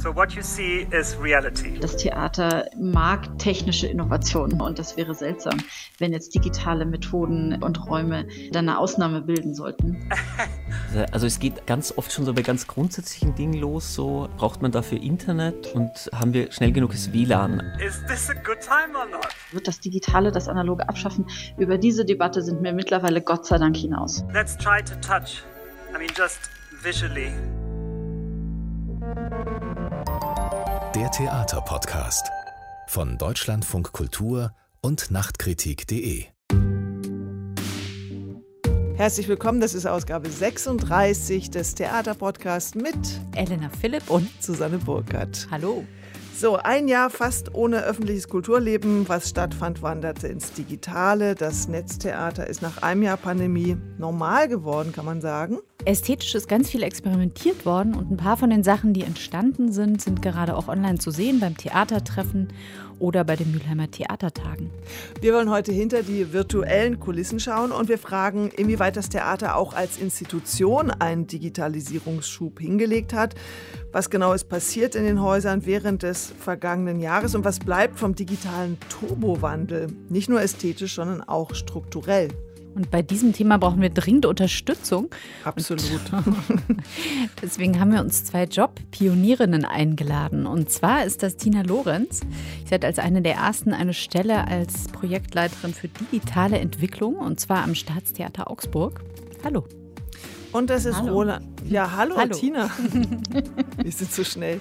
So what you see is reality. Das Theater mag technische Innovationen und das wäre seltsam, wenn jetzt digitale Methoden und Räume dann eine Ausnahme bilden sollten. Also es geht ganz oft schon so bei ganz grundsätzlichen Dingen los, so braucht man dafür Internet und haben wir schnell genuges WLAN. Is this a good time or not? Wird das Digitale das Analoge abschaffen? Über diese Debatte sind wir mittlerweile Gott sei Dank hinaus. Let's try to touch. I mean just visually. Theaterpodcast von Deutschlandfunk Kultur und Nachtkritik.de. Herzlich willkommen, das ist Ausgabe 36 des Theaterpodcasts mit Elena Philipp und Susanne Burkhardt. Hallo. So, ein Jahr fast ohne öffentliches Kulturleben. Was stattfand, wanderte ins Digitale. Das Netztheater ist nach einem Jahr Pandemie normal geworden, kann man sagen. Ästhetisch ist ganz viel experimentiert worden und ein paar von den Sachen, die entstanden sind, sind gerade auch online zu sehen beim Theatertreffen oder bei den Mülheimer Theatertagen. Wir wollen heute hinter die virtuellen Kulissen schauen und wir fragen, inwieweit das Theater auch als Institution einen Digitalisierungsschub hingelegt hat. Was genau ist passiert in den Häusern während des vergangenen Jahres und was bleibt vom digitalen Turbowandel? Nicht nur ästhetisch, sondern auch strukturell. Und bei diesem Thema brauchen wir dringend Unterstützung. Absolut. Deswegen haben wir uns zwei Job-Pionierinnen eingeladen. Und zwar ist das Tina Lorenz. Sie hat als eine der ersten eine Stelle als Projektleiterin für digitale Entwicklung und zwar am Staatstheater Augsburg. Hallo. Und das ist Hallo. Roland. Ja, hallo, Hallo. Tina. Wir sind zu schnell.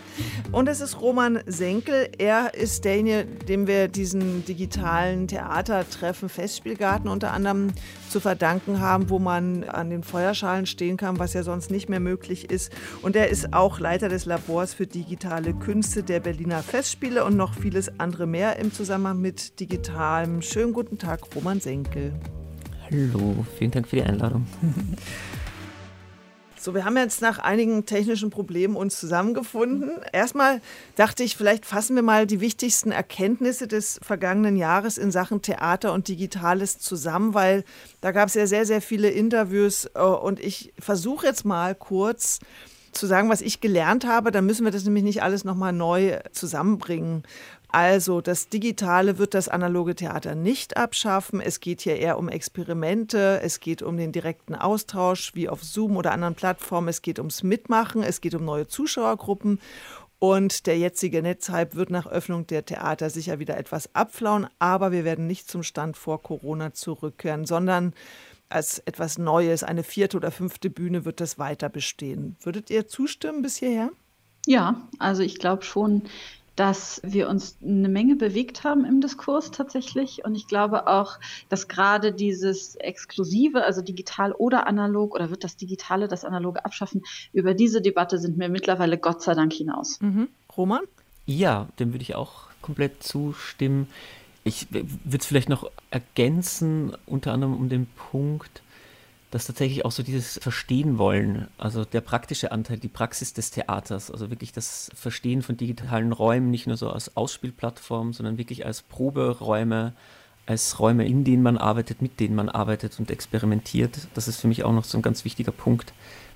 Und es ist Roman Senkel. Er ist derjenige, dem wir diesen digitalen Theatertreffen Festspielgarten unter anderem zu verdanken haben, wo man an den Feuerschalen stehen kann, was ja sonst nicht mehr möglich ist. Und er ist auch Leiter des Labors für digitale Künste der Berliner Festspiele und noch vieles andere mehr im Zusammenhang mit digitalem. Schönen guten Tag, Roman Senkel. Hallo, vielen Dank für die Einladung. So, wir haben jetzt nach einigen technischen Problemen uns zusammengefunden. Erstmal dachte ich, vielleicht fassen wir mal die wichtigsten Erkenntnisse des vergangenen Jahres in Sachen Theater und Digitales zusammen, weil da gab es ja sehr, sehr viele Interviews äh, und ich versuche jetzt mal kurz zu sagen, was ich gelernt habe. Dann müssen wir das nämlich nicht alles nochmal neu zusammenbringen. Also das Digitale wird das analoge Theater nicht abschaffen. Es geht hier eher um Experimente, es geht um den direkten Austausch wie auf Zoom oder anderen Plattformen, es geht ums Mitmachen, es geht um neue Zuschauergruppen. Und der jetzige Netzhype wird nach Öffnung der Theater sicher wieder etwas abflauen, aber wir werden nicht zum Stand vor Corona zurückkehren, sondern als etwas Neues, eine vierte oder fünfte Bühne wird das weiter bestehen. Würdet ihr zustimmen bis hierher? Ja, also ich glaube schon, dass wir uns eine Menge bewegt haben im Diskurs tatsächlich. Und ich glaube auch, dass gerade dieses Exklusive, also digital oder analog, oder wird das Digitale das Analoge abschaffen, über diese Debatte sind wir mittlerweile Gott sei Dank hinaus. Mhm. Roman? Ja, dem würde ich auch komplett zustimmen. Ich würde es vielleicht noch ergänzen, unter anderem um den Punkt, dass tatsächlich auch so dieses Verstehen wollen, also der praktische Anteil, die Praxis des Theaters, also wirklich das Verstehen von digitalen Räumen, nicht nur so als Ausspielplattform, sondern wirklich als Proberäume, als Räume, in denen man arbeitet, mit denen man arbeitet und experimentiert. Das ist für mich auch noch so ein ganz wichtiger Punkt,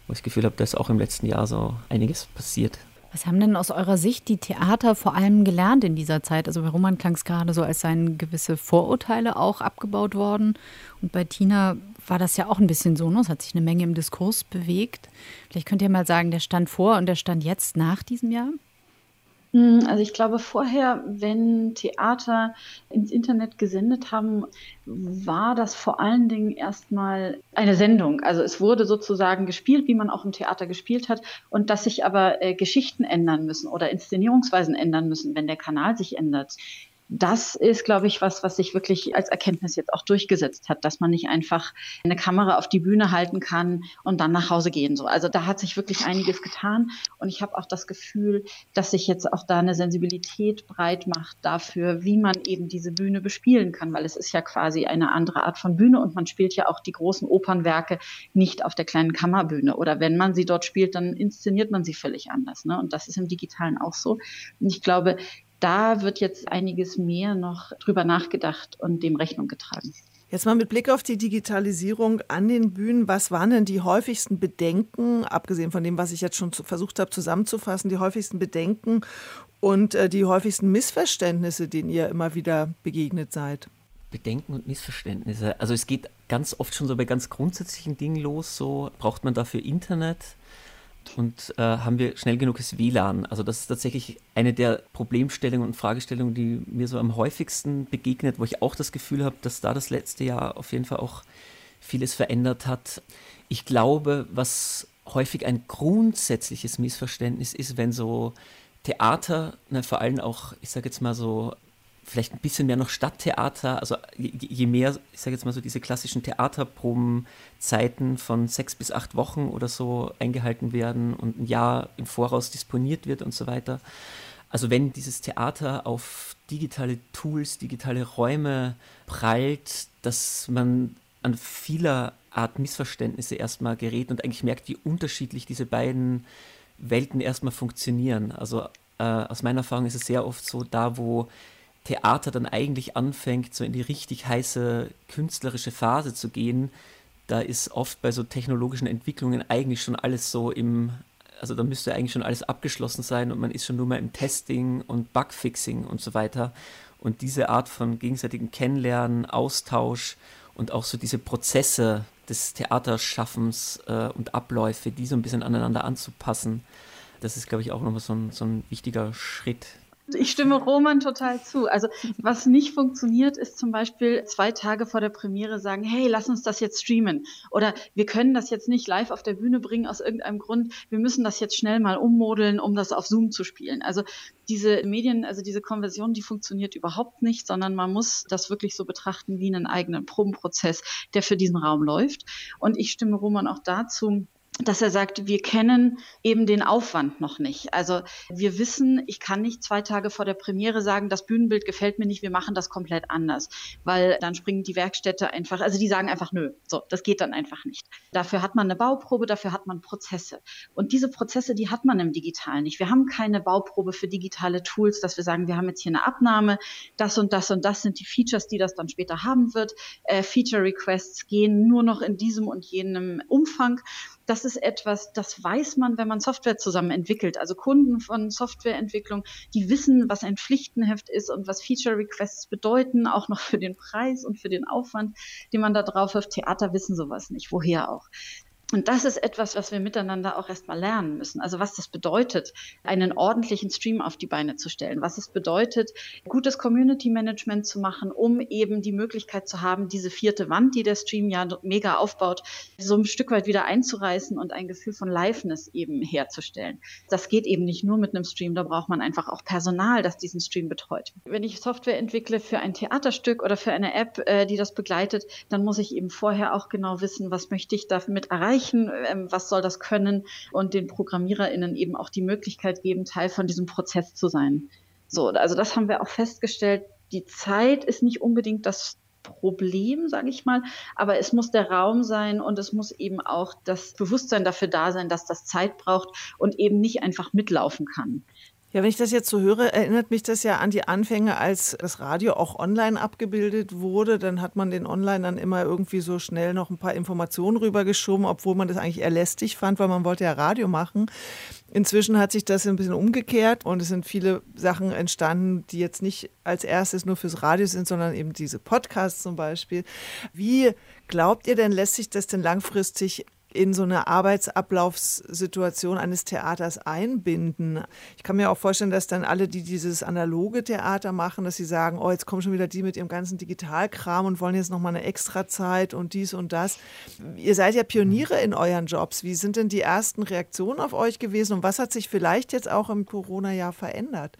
wo ich das Gefühl habe, da ist auch im letzten Jahr so einiges passiert. Was haben denn aus eurer Sicht die Theater vor allem gelernt in dieser Zeit? Also bei Roman klang es gerade so, als seien gewisse Vorurteile auch abgebaut worden. Und bei Tina war das ja auch ein bisschen so, ne? es hat sich eine Menge im Diskurs bewegt. Vielleicht könnt ihr mal sagen, der Stand vor und der Stand jetzt nach diesem Jahr? Hm, Also ich glaube vorher, wenn Theater ins Internet gesendet haben, war das vor allen Dingen erstmal eine Sendung. Also es wurde sozusagen gespielt, wie man auch im Theater gespielt hat, und dass sich aber äh, Geschichten ändern müssen oder Inszenierungsweisen ändern müssen, wenn der Kanal sich ändert. Das ist, glaube ich, was, was sich wirklich als Erkenntnis jetzt auch durchgesetzt hat, dass man nicht einfach eine Kamera auf die Bühne halten kann und dann nach Hause gehen. So. Also da hat sich wirklich einiges getan. Und ich habe auch das Gefühl, dass sich jetzt auch da eine Sensibilität breit macht dafür, wie man eben diese Bühne bespielen kann, weil es ist ja quasi eine andere Art von Bühne und man spielt ja auch die großen Opernwerke nicht auf der kleinen Kammerbühne. Oder wenn man sie dort spielt, dann inszeniert man sie völlig anders. Ne? Und das ist im Digitalen auch so. Und ich glaube, da wird jetzt einiges mehr noch drüber nachgedacht und dem Rechnung getragen. Jetzt mal mit Blick auf die Digitalisierung an den Bühnen. Was waren denn die häufigsten Bedenken, abgesehen von dem, was ich jetzt schon versucht habe zusammenzufassen, die häufigsten Bedenken und äh, die häufigsten Missverständnisse, denen ihr immer wieder begegnet seid? Bedenken und Missverständnisse. Also es geht ganz oft schon so bei ganz grundsätzlichen Dingen los. So braucht man dafür Internet und äh, haben wir schnell genuges WLAN. Also das ist tatsächlich eine der Problemstellungen und Fragestellungen, die mir so am häufigsten begegnet, wo ich auch das Gefühl habe, dass da das letzte Jahr auf jeden Fall auch vieles verändert hat. Ich glaube, was häufig ein grundsätzliches Missverständnis ist, wenn so Theater, ne, vor allem auch, ich sage jetzt mal so vielleicht ein bisschen mehr noch Stadttheater, also je, je mehr, ich sage jetzt mal so, diese klassischen Theaterprobenzeiten von sechs bis acht Wochen oder so eingehalten werden und ein Jahr im Voraus disponiert wird und so weiter. Also wenn dieses Theater auf digitale Tools, digitale Räume prallt, dass man an vieler Art Missverständnisse erstmal gerät und eigentlich merkt, wie unterschiedlich diese beiden Welten erstmal funktionieren. Also äh, aus meiner Erfahrung ist es sehr oft so, da wo Theater dann eigentlich anfängt, so in die richtig heiße künstlerische Phase zu gehen, da ist oft bei so technologischen Entwicklungen eigentlich schon alles so im, also da müsste eigentlich schon alles abgeschlossen sein und man ist schon nur mal im Testing und Bugfixing und so weiter. Und diese Art von gegenseitigem Kennenlernen, Austausch und auch so diese Prozesse des Theaterschaffens äh, und Abläufe, die so ein bisschen aneinander anzupassen, das ist, glaube ich, auch nochmal so ein, so ein wichtiger Schritt, ich stimme Roman total zu. Also was nicht funktioniert, ist zum Beispiel zwei Tage vor der Premiere sagen, hey, lass uns das jetzt streamen. Oder wir können das jetzt nicht live auf der Bühne bringen aus irgendeinem Grund. Wir müssen das jetzt schnell mal ummodeln, um das auf Zoom zu spielen. Also diese Medien, also diese Konversion, die funktioniert überhaupt nicht, sondern man muss das wirklich so betrachten wie einen eigenen Probenprozess, der für diesen Raum läuft. Und ich stimme Roman auch dazu, dass er sagt, wir kennen eben den Aufwand noch nicht. Also wir wissen, ich kann nicht zwei Tage vor der Premiere sagen, das Bühnenbild gefällt mir nicht, wir machen das komplett anders, weil dann springen die Werkstätte einfach, also die sagen einfach, nö, so, das geht dann einfach nicht. Dafür hat man eine Bauprobe, dafür hat man Prozesse. Und diese Prozesse, die hat man im Digitalen nicht. Wir haben keine Bauprobe für digitale Tools, dass wir sagen, wir haben jetzt hier eine Abnahme, das und das und das sind die Features, die das dann später haben wird. Äh, Feature Requests gehen nur noch in diesem und jenem Umfang das ist etwas, das weiß man, wenn man Software zusammen entwickelt. Also Kunden von Softwareentwicklung, die wissen, was ein Pflichtenheft ist und was Feature Requests bedeuten, auch noch für den Preis und für den Aufwand, den man da drauf wirft. Theater wissen sowas nicht, woher auch. Und das ist etwas, was wir miteinander auch erstmal lernen müssen. Also was das bedeutet, einen ordentlichen Stream auf die Beine zu stellen. Was es bedeutet, gutes Community Management zu machen, um eben die Möglichkeit zu haben, diese vierte Wand, die der Stream ja mega aufbaut, so ein Stück weit wieder einzureißen und ein Gefühl von Liveness eben herzustellen. Das geht eben nicht nur mit einem Stream, da braucht man einfach auch Personal, das diesen Stream betreut. Wenn ich Software entwickle für ein Theaterstück oder für eine App, äh, die das begleitet, dann muss ich eben vorher auch genau wissen, was möchte ich damit erreichen erreichen, ähm, was soll das können und den ProgrammiererInnen eben auch die Möglichkeit geben, Teil von diesem Prozess zu sein. So, also das haben wir auch festgestellt. Die Zeit ist nicht unbedingt das Problem, sage ich mal, aber es muss der Raum sein und es muss eben auch das Bewusstsein dafür da sein, dass das Zeit braucht und eben nicht einfach mitlaufen kann. Ja, wenn ich das jetzt so höre, erinnert mich das ja an die Anfänge, als das Radio auch online abgebildet wurde. Dann hat man den Online dann immer irgendwie so schnell noch ein paar Informationen rübergeschoben, obwohl man das eigentlich eher lästig fand, weil man wollte ja Radio machen. Inzwischen hat sich das ein bisschen umgekehrt und es sind viele Sachen entstanden, die jetzt nicht als erstes nur fürs Radio sind, sondern eben diese Podcasts zum Beispiel. Wie glaubt ihr denn, lässt sich das denn langfristig in so eine Arbeitsablaufssituation eines Theaters einbinden. Ich kann mir auch vorstellen, dass dann alle, die dieses analoge Theater machen, dass sie sagen, oh, jetzt kommen schon wieder die mit ihrem ganzen Digitalkram und wollen jetzt noch mal eine Extrazeit und dies und das. Ihr seid ja Pioniere in euren Jobs. Wie sind denn die ersten Reaktionen auf euch gewesen und was hat sich vielleicht jetzt auch im Corona-Jahr verändert?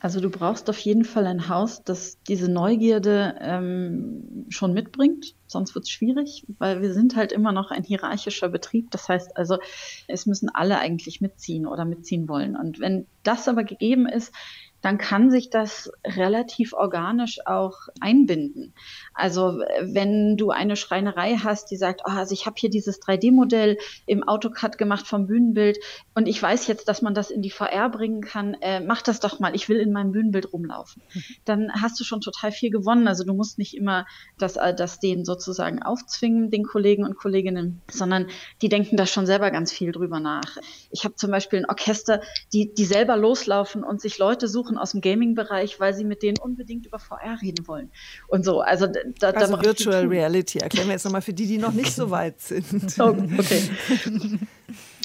Also du brauchst auf jeden Fall ein Haus, das diese Neugierde ähm, schon mitbringt, sonst wird es schwierig, weil wir sind halt immer noch ein hierarchischer Betrieb. Das heißt also, es müssen alle eigentlich mitziehen oder mitziehen wollen. Und wenn das aber gegeben ist, dann kann sich das relativ organisch auch einbinden. Also wenn du eine Schreinerei hast, die sagt, oh, also ich habe hier dieses 3D-Modell im AutoCAD gemacht vom Bühnenbild und ich weiß jetzt, dass man das in die VR bringen kann, äh, mach das doch mal, ich will in meinem Bühnenbild rumlaufen. Dann hast du schon total viel gewonnen. Also du musst nicht immer das, äh, das denen sozusagen aufzwingen, den Kollegen und Kolleginnen, sondern die denken da schon selber ganz viel drüber nach. Ich habe zum Beispiel ein Orchester, die, die selber loslaufen und sich Leute suchen aus dem Gaming-Bereich, weil sie mit denen unbedingt über VR reden wollen. Und so, also da, also da Virtual Reality, erklären wir jetzt nochmal für die, die noch nicht so weit sind. Oh, okay.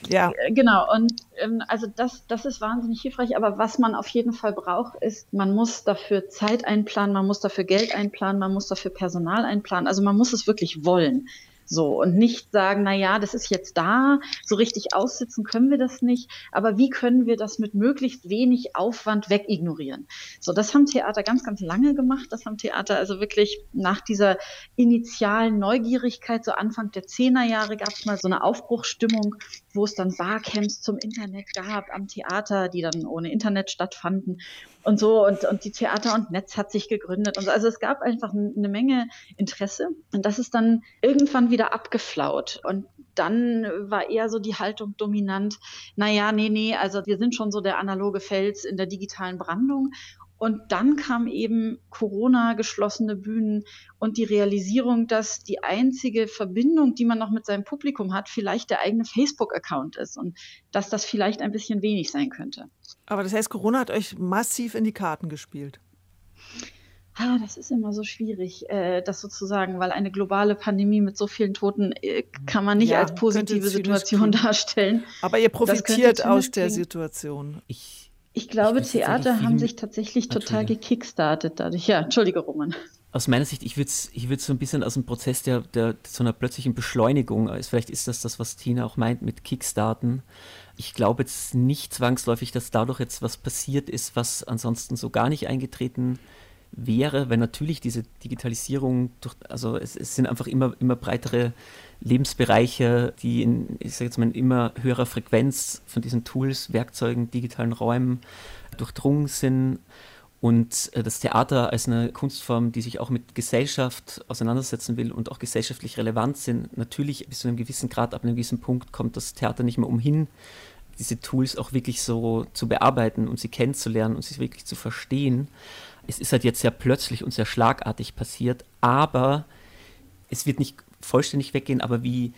ja. Äh, genau, und ähm, also das, das ist wahnsinnig hilfreich, aber was man auf jeden Fall braucht, ist, man muss dafür Zeit einplanen, man muss dafür Geld einplanen, man muss dafür Personal einplanen, also man muss es wirklich wollen. So und nicht sagen, na ja, das ist jetzt da, so richtig aussitzen können wir das nicht, aber wie können wir das mit möglichst wenig Aufwand wegignorieren? So, das haben Theater ganz, ganz lange gemacht. Das haben Theater also wirklich nach dieser initialen Neugierigkeit, so Anfang der Zehnerjahre gab es mal so eine Aufbruchsstimmung, wo es dann Barcamps zum Internet gab am Theater, die dann ohne Internet stattfanden und so. Und, und die Theater und Netz hat sich gegründet und so. Also es gab einfach eine Menge Interesse. Und das ist dann irgendwann wieder abgeflaut. Und dann war eher so die Haltung dominant, naja, nee, nee, also wir sind schon so der analoge Fels in der digitalen Brandung und dann kam eben Corona, geschlossene Bühnen und die Realisierung, dass die einzige Verbindung, die man noch mit seinem Publikum hat, vielleicht der eigene Facebook-Account ist und dass das vielleicht ein bisschen wenig sein könnte. Aber das heißt, Corona hat euch massiv in die Karten gespielt. Ah, das ist immer so schwierig, äh, das sozusagen, weil eine globale Pandemie mit so vielen Toten äh, kann man nicht ja, als positive Situation darstellen. Aber ihr profitiert aus der Situation. Ich ich glaube, ich Theater haben sich tatsächlich total gekickstartet dadurch. Ja, entschuldige, Roman. Aus meiner Sicht, ich würde es ich so ein bisschen aus dem Prozess der, der so einer plötzlichen Beschleunigung, also vielleicht ist das das, was Tina auch meint mit Kickstarten. Ich glaube jetzt nicht zwangsläufig, dass dadurch jetzt was passiert ist, was ansonsten so gar nicht eingetreten wäre, wenn natürlich diese Digitalisierung durch, also es, es sind einfach immer, immer breitere Lebensbereiche, die in, ich sage jetzt mal, in immer höherer Frequenz von diesen Tools, Werkzeugen, digitalen Räumen durchdrungen sind. Und äh, das Theater als eine Kunstform, die sich auch mit Gesellschaft auseinandersetzen will und auch gesellschaftlich relevant sind, natürlich bis zu einem gewissen Grad, ab einem gewissen Punkt kommt das Theater nicht mehr umhin, diese Tools auch wirklich so zu bearbeiten und sie kennenzulernen und sie wirklich zu verstehen. Es ist halt jetzt sehr plötzlich und sehr schlagartig passiert, aber es wird nicht vollständig weggehen, aber wie,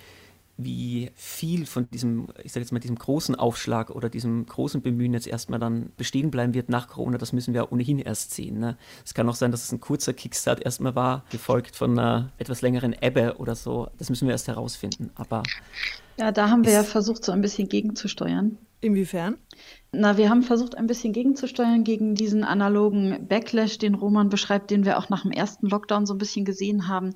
wie viel von diesem, ich sage jetzt mal, diesem großen Aufschlag oder diesem großen Bemühen jetzt erstmal dann bestehen bleiben wird nach Corona, das müssen wir ohnehin erst sehen. Ne? Es kann auch sein, dass es ein kurzer Kickstart erstmal war, gefolgt von einer etwas längeren Ebbe oder so. Das müssen wir erst herausfinden. Aber ja, da haben wir ja versucht, so ein bisschen gegenzusteuern. Inwiefern? Na, wir haben versucht, ein bisschen gegenzusteuern gegen diesen analogen Backlash, den Roman beschreibt, den wir auch nach dem ersten Lockdown so ein bisschen gesehen haben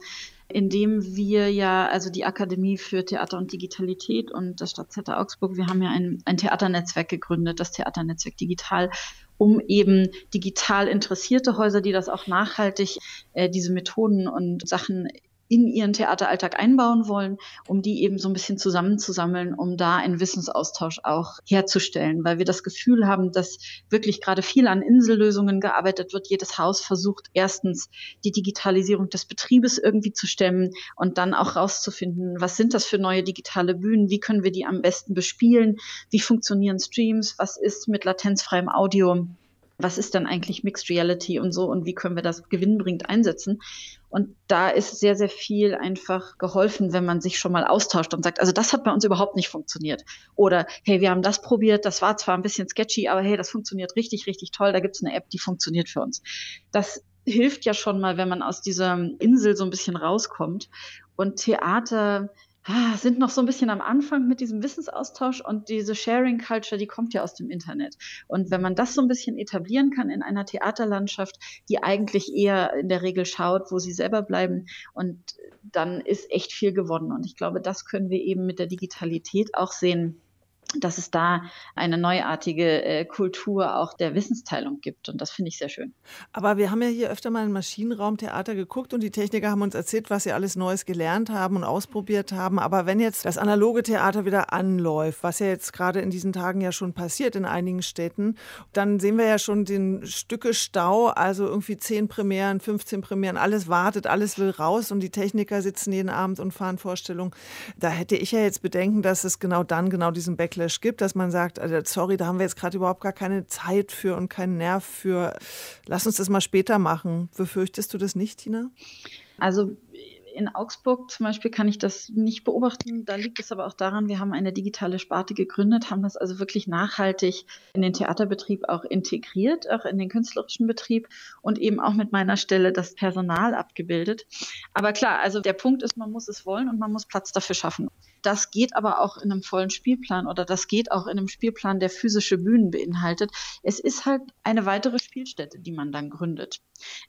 indem wir ja, also die Akademie für Theater und Digitalität und das Stadttheater Augsburg, wir haben ja ein, ein Theaternetzwerk gegründet, das Theaternetzwerk Digital, um eben digital interessierte Häuser, die das auch nachhaltig, äh, diese Methoden und Sachen in ihren Theateralltag einbauen wollen, um die eben so ein bisschen zusammenzusammeln, um da einen Wissensaustausch auch herzustellen, weil wir das Gefühl haben, dass wirklich gerade viel an Insellösungen gearbeitet wird. Jedes Haus versucht erstens die Digitalisierung des Betriebes irgendwie zu stemmen und dann auch rauszufinden, was sind das für neue digitale Bühnen, wie können wir die am besten bespielen, wie funktionieren Streams, was ist mit latenzfreiem Audio was ist dann eigentlich Mixed Reality und so und wie können wir das gewinnbringend einsetzen. Und da ist sehr, sehr viel einfach geholfen, wenn man sich schon mal austauscht und sagt, also das hat bei uns überhaupt nicht funktioniert. Oder hey, wir haben das probiert, das war zwar ein bisschen sketchy, aber hey, das funktioniert richtig, richtig toll, da gibt es eine App, die funktioniert für uns. Das hilft ja schon mal, wenn man aus dieser Insel so ein bisschen rauskommt. Und Theater ah, sind noch so ein bisschen am Anfang mit diesem Wissensaustausch und diese Sharing Culture, die kommt ja aus dem Internet. Und wenn man das so ein bisschen etablieren kann in einer Theaterlandschaft, die eigentlich eher in der Regel schaut, wo sie selber bleiben, und dann ist echt viel gewonnen. Und ich glaube, das können wir eben mit der Digitalität auch sehen dass es da eine neuartige äh, Kultur auch der Wissensteilung gibt. Und das finde ich sehr schön. Aber wir haben ja hier öfter mal im Maschinenraumtheater geguckt und die Techniker haben uns erzählt, was sie alles Neues gelernt haben und ausprobiert haben. Aber wenn jetzt das analoge Theater wieder anläuft, was ja jetzt gerade in diesen Tagen ja schon passiert in einigen Städten, dann sehen wir ja schon den Stücke Stau, also irgendwie zehn Premieren, 15 Premieren, alles wartet, alles will raus und die Techniker sitzen jeden Abend und fahren Vorstellungen. Da hätte ich ja jetzt Bedenken, dass es genau dann genau diesen Backlash Backlash gibt, dass man sagt, also sorry, da haben wir jetzt gerade überhaupt gar keine Zeit für und keinen Nerv für. Lass uns das mal später machen. Befürchtest du das nicht, Tina? Also in Augsburg zum Beispiel kann ich das nicht beobachten. Da liegt es aber auch daran, wir haben eine digitale Sparte gegründet, haben das also wirklich nachhaltig in den Theaterbetrieb auch integriert, auch in den künstlerischen Betrieb und eben auch mit meiner Stelle das Personal abgebildet. Aber klar, also der Punkt ist, man muss es wollen und man muss Platz dafür schaffen. Das geht aber auch in einem vollen Spielplan oder das geht auch in einem Spielplan, der physische Bühnen beinhaltet. Es ist halt eine weitere Spielstätte, die man dann gründet,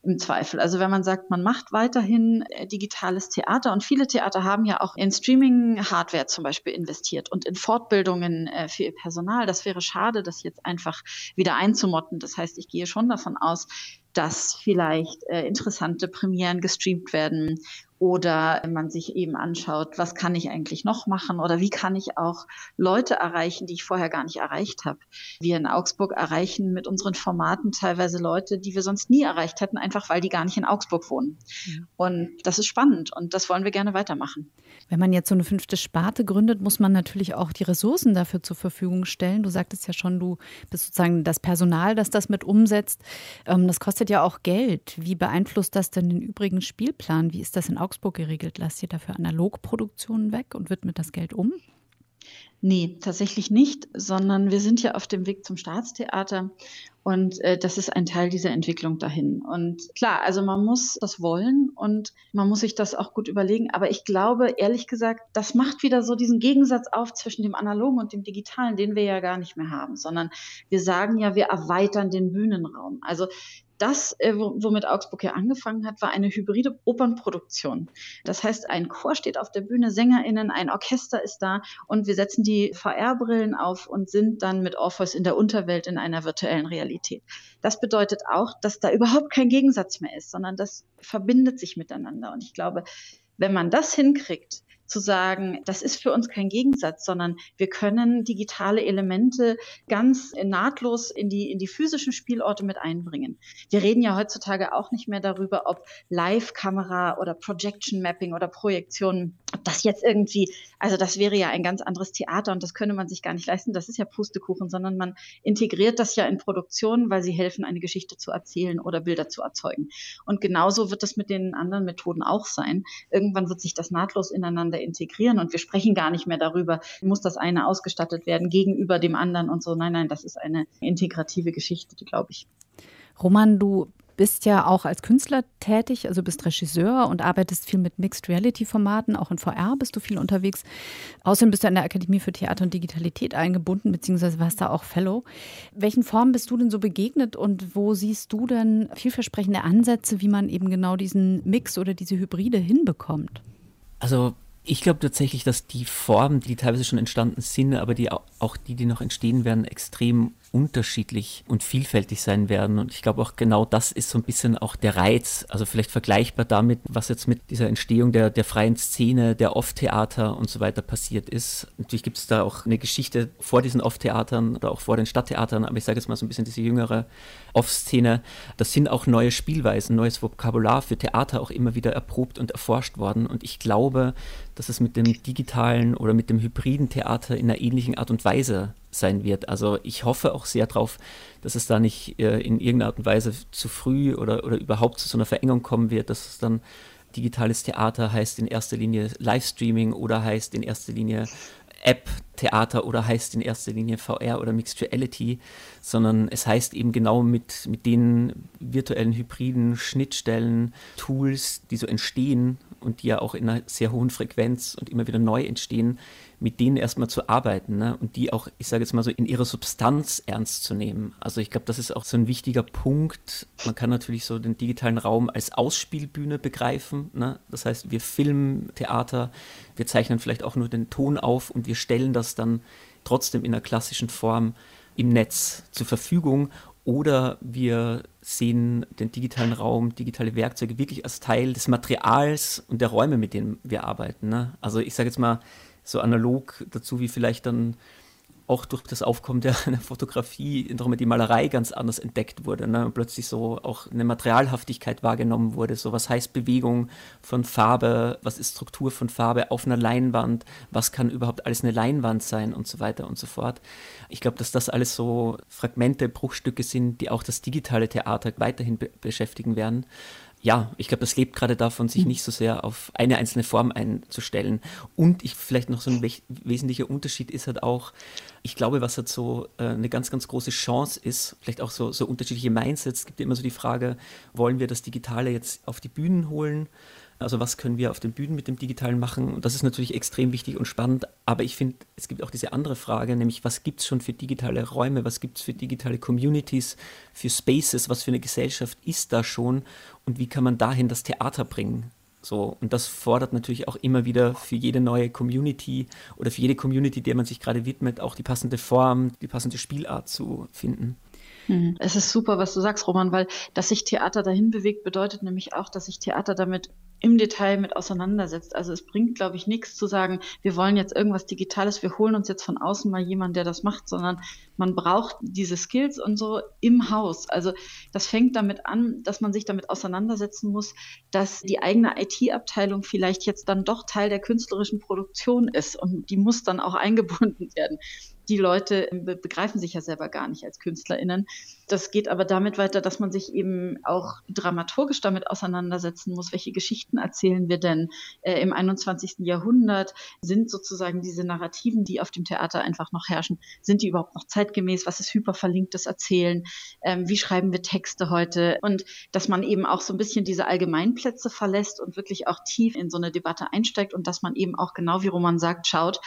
im Zweifel. Also wenn man sagt, man macht weiterhin äh, digitale digitales Theater und viele Theater haben ja auch in Streaming-Hardware zum Beispiel investiert und in Fortbildungen äh, für ihr Personal. Das wäre schade, das jetzt einfach wieder einzumotten. Das heißt, ich gehe schon davon aus, dass vielleicht äh, interessante Premieren gestreamt werden oder man sich eben anschaut, was kann ich eigentlich noch machen oder wie kann ich auch Leute erreichen, die ich vorher gar nicht erreicht habe. Wir in Augsburg erreichen mit unseren Formaten teilweise Leute, die wir sonst nie erreicht hätten, einfach weil die gar nicht in Augsburg wohnen. Und das ist spannend und das wollen wir gerne weitermachen. Wenn man jetzt so eine fünfte Sparte gründet, muss man natürlich auch die Ressourcen dafür zur Verfügung stellen. Du sagtest ja schon, du bist sozusagen das Personal, das das mit umsetzt. Ähm, das kostet ja auch Geld. Wie beeinflusst das denn den übrigen Spielplan? Wie ist das in Augsburg? Augsburg geregelt? Lasst ihr dafür Analogproduktionen weg und widmet das Geld um? Nee, tatsächlich nicht, sondern wir sind ja auf dem Weg zum Staatstheater und äh, das ist ein Teil dieser Entwicklung dahin. Und klar, also man muss das wollen und man muss sich das auch gut überlegen. Aber ich glaube, ehrlich gesagt, das macht wieder so diesen Gegensatz auf zwischen dem Analogen und dem Digitalen, den wir ja gar nicht mehr haben, sondern wir sagen ja, wir erweitern den Bühnenraum. Also das, äh, womit Augsburg ja angefangen hat, war eine hybride Opernproduktion. Das heißt, ein Chor steht auf der Bühne, SängerInnen, ein Orchester ist da und wir setzen die VR-Brillen auf und sind dann mit Orpheus in der Unterwelt in einer virtuellen Realität. Das bedeutet auch, dass da überhaupt kein Gegensatz mehr ist, sondern das verbindet sich miteinander. Und ich glaube, wenn man das hinkriegt, zu sagen, das ist für uns kein Gegensatz, sondern wir können digitale Elemente ganz nahtlos in die, in die physischen Spielorte mit einbringen. Wir reden ja heutzutage auch nicht mehr darüber, ob Live-Kamera oder Projection Mapping oder Projektion, ob das jetzt irgendwie, also das wäre ja ein ganz anderes Theater und das könne man sich gar nicht leisten. Das ist ja Pustekuchen, sondern man integriert das ja in Produktionen, weil sie helfen, eine Geschichte zu erzählen oder Bilder zu erzeugen. Und genauso wird das mit den anderen Methoden auch sein. Irgendwann wird sich das nahtlos ineinander integrieren und wir sprechen gar nicht mehr darüber, muss das eine ausgestattet werden gegenüber dem anderen und so. Nein, nein, das ist eine integrative Geschichte, glaube ich. Roman, du bist ja auch als Künstler tätig, also bist Regisseur und arbeitest viel mit Mixed Reality Formaten, auch in VR bist du viel unterwegs. Außerdem bist du an der Akademie für Theater und Digitalität eingebunden, beziehungsweise warst da auch Fellow. Welchen Formen bist du denn so begegnet und wo siehst du denn vielversprechende Ansätze, wie man eben genau diesen Mix oder diese Hybride hinbekommt? Also ich glaube tatsächlich, dass die Formen, die teilweise schon entstanden sind, aber die auch die, die noch entstehen werden, extrem unterschiedlich und vielfältig sein werden. Und ich glaube auch genau das ist so ein bisschen auch der Reiz. Also vielleicht vergleichbar damit, was jetzt mit dieser Entstehung der, der freien Szene, der Off-Theater und so weiter passiert ist. Natürlich gibt es da auch eine Geschichte vor diesen Off-Theatern oder auch vor den Stadttheatern, aber ich sage jetzt mal so ein bisschen diese jüngere Off-Szene. Das sind auch neue Spielweisen, neues Vokabular für Theater auch immer wieder erprobt und erforscht worden. Und ich glaube, dass es mit dem digitalen oder mit dem hybriden Theater in einer ähnlichen Art und Weise sein wird. Also ich hoffe auch sehr darauf, dass es da nicht äh, in irgendeiner Art und Weise zu früh oder, oder überhaupt zu so einer Verengung kommen wird, dass es dann digitales Theater heißt in erster Linie Livestreaming oder heißt in erster Linie App-Theater oder heißt in erster Linie VR oder Mixed Reality, sondern es heißt eben genau mit, mit den virtuellen hybriden Schnittstellen, Tools, die so entstehen und die ja auch in einer sehr hohen Frequenz und immer wieder neu entstehen, mit denen erstmal zu arbeiten ne? und die auch, ich sage jetzt mal so, in ihrer Substanz ernst zu nehmen. Also ich glaube, das ist auch so ein wichtiger Punkt. Man kann natürlich so den digitalen Raum als Ausspielbühne begreifen. Ne? Das heißt, wir filmen Theater, wir zeichnen vielleicht auch nur den Ton auf und wir stellen das dann trotzdem in einer klassischen Form im Netz zur Verfügung oder wir sehen den digitalen Raum, digitale Werkzeuge wirklich als Teil des Materials und der Räume, mit denen wir arbeiten. Ne? Also ich sage jetzt mal so analog dazu, wie vielleicht dann auch durch das Aufkommen der, der Fotografie, darum die Malerei ganz anders entdeckt wurde. Ne? Und plötzlich so auch eine Materialhaftigkeit wahrgenommen wurde. So was heißt Bewegung von Farbe, was ist Struktur von Farbe auf einer Leinwand, was kann überhaupt alles eine Leinwand sein und so weiter und so fort. Ich glaube, dass das alles so Fragmente, Bruchstücke sind, die auch das digitale Theater weiterhin be beschäftigen werden ja, ich glaube, das lebt gerade davon, sich hm. nicht so sehr auf eine einzelne Form einzustellen. Und ich vielleicht noch so ein wesentlicher Unterschied ist halt auch, ich glaube, was halt so äh, eine ganz, ganz große Chance ist, vielleicht auch so, so unterschiedliche Mindsets, es gibt ja immer so die Frage, wollen wir das Digitale jetzt auf die Bühnen holen? Also was können wir auf den Bühnen mit dem Digitalen machen? Und das ist natürlich extrem wichtig und spannend. Aber ich finde, es gibt auch diese andere Frage, nämlich was gibt es schon für digitale Räume, was gibt es für digitale Communities, für Spaces, was für eine Gesellschaft ist da schon und wie kann man dahin das Theater bringen? So, und das fordert natürlich auch immer wieder für jede neue Community oder für jede Community, der man sich gerade widmet, auch die passende Form, die passende Spielart zu finden. Mhm. Es ist super, was du sagst, Roman, weil dass sich Theater dahin bewegt, bedeutet nämlich auch, dass sich Theater damit im Detail mit auseinandersetzt. Also es bringt, glaube ich, nichts zu sagen, wir wollen jetzt irgendwas Digitales, wir holen uns jetzt von außen mal jemanden, der das macht, sondern man braucht diese Skills und so im Haus. Also das fängt damit an, dass man sich damit auseinandersetzen muss, dass die eigene IT-Abteilung vielleicht jetzt dann doch Teil der künstlerischen Produktion ist und die muss dann auch eingebunden werden die Leute begreifen sich ja selber gar nicht als KünstlerInnen. Das geht aber damit weiter, dass man sich eben auch dramaturgisch damit auseinandersetzen muss, welche Geschichten erzählen wir denn äh, im 21. Jahrhundert? Sind sozusagen diese Narrativen, die auf dem Theater einfach noch herrschen, sind die überhaupt noch zeitgemäß? Was ist hyperverlinktes Erzählen? Ähm, wie schreiben wir Texte heute? Und dass man eben auch so ein bisschen diese Allgemeinplätze verlässt und wirklich auch tief in so eine Debatte einsteigt und dass man eben auch genau wie Roman sagt, schaut,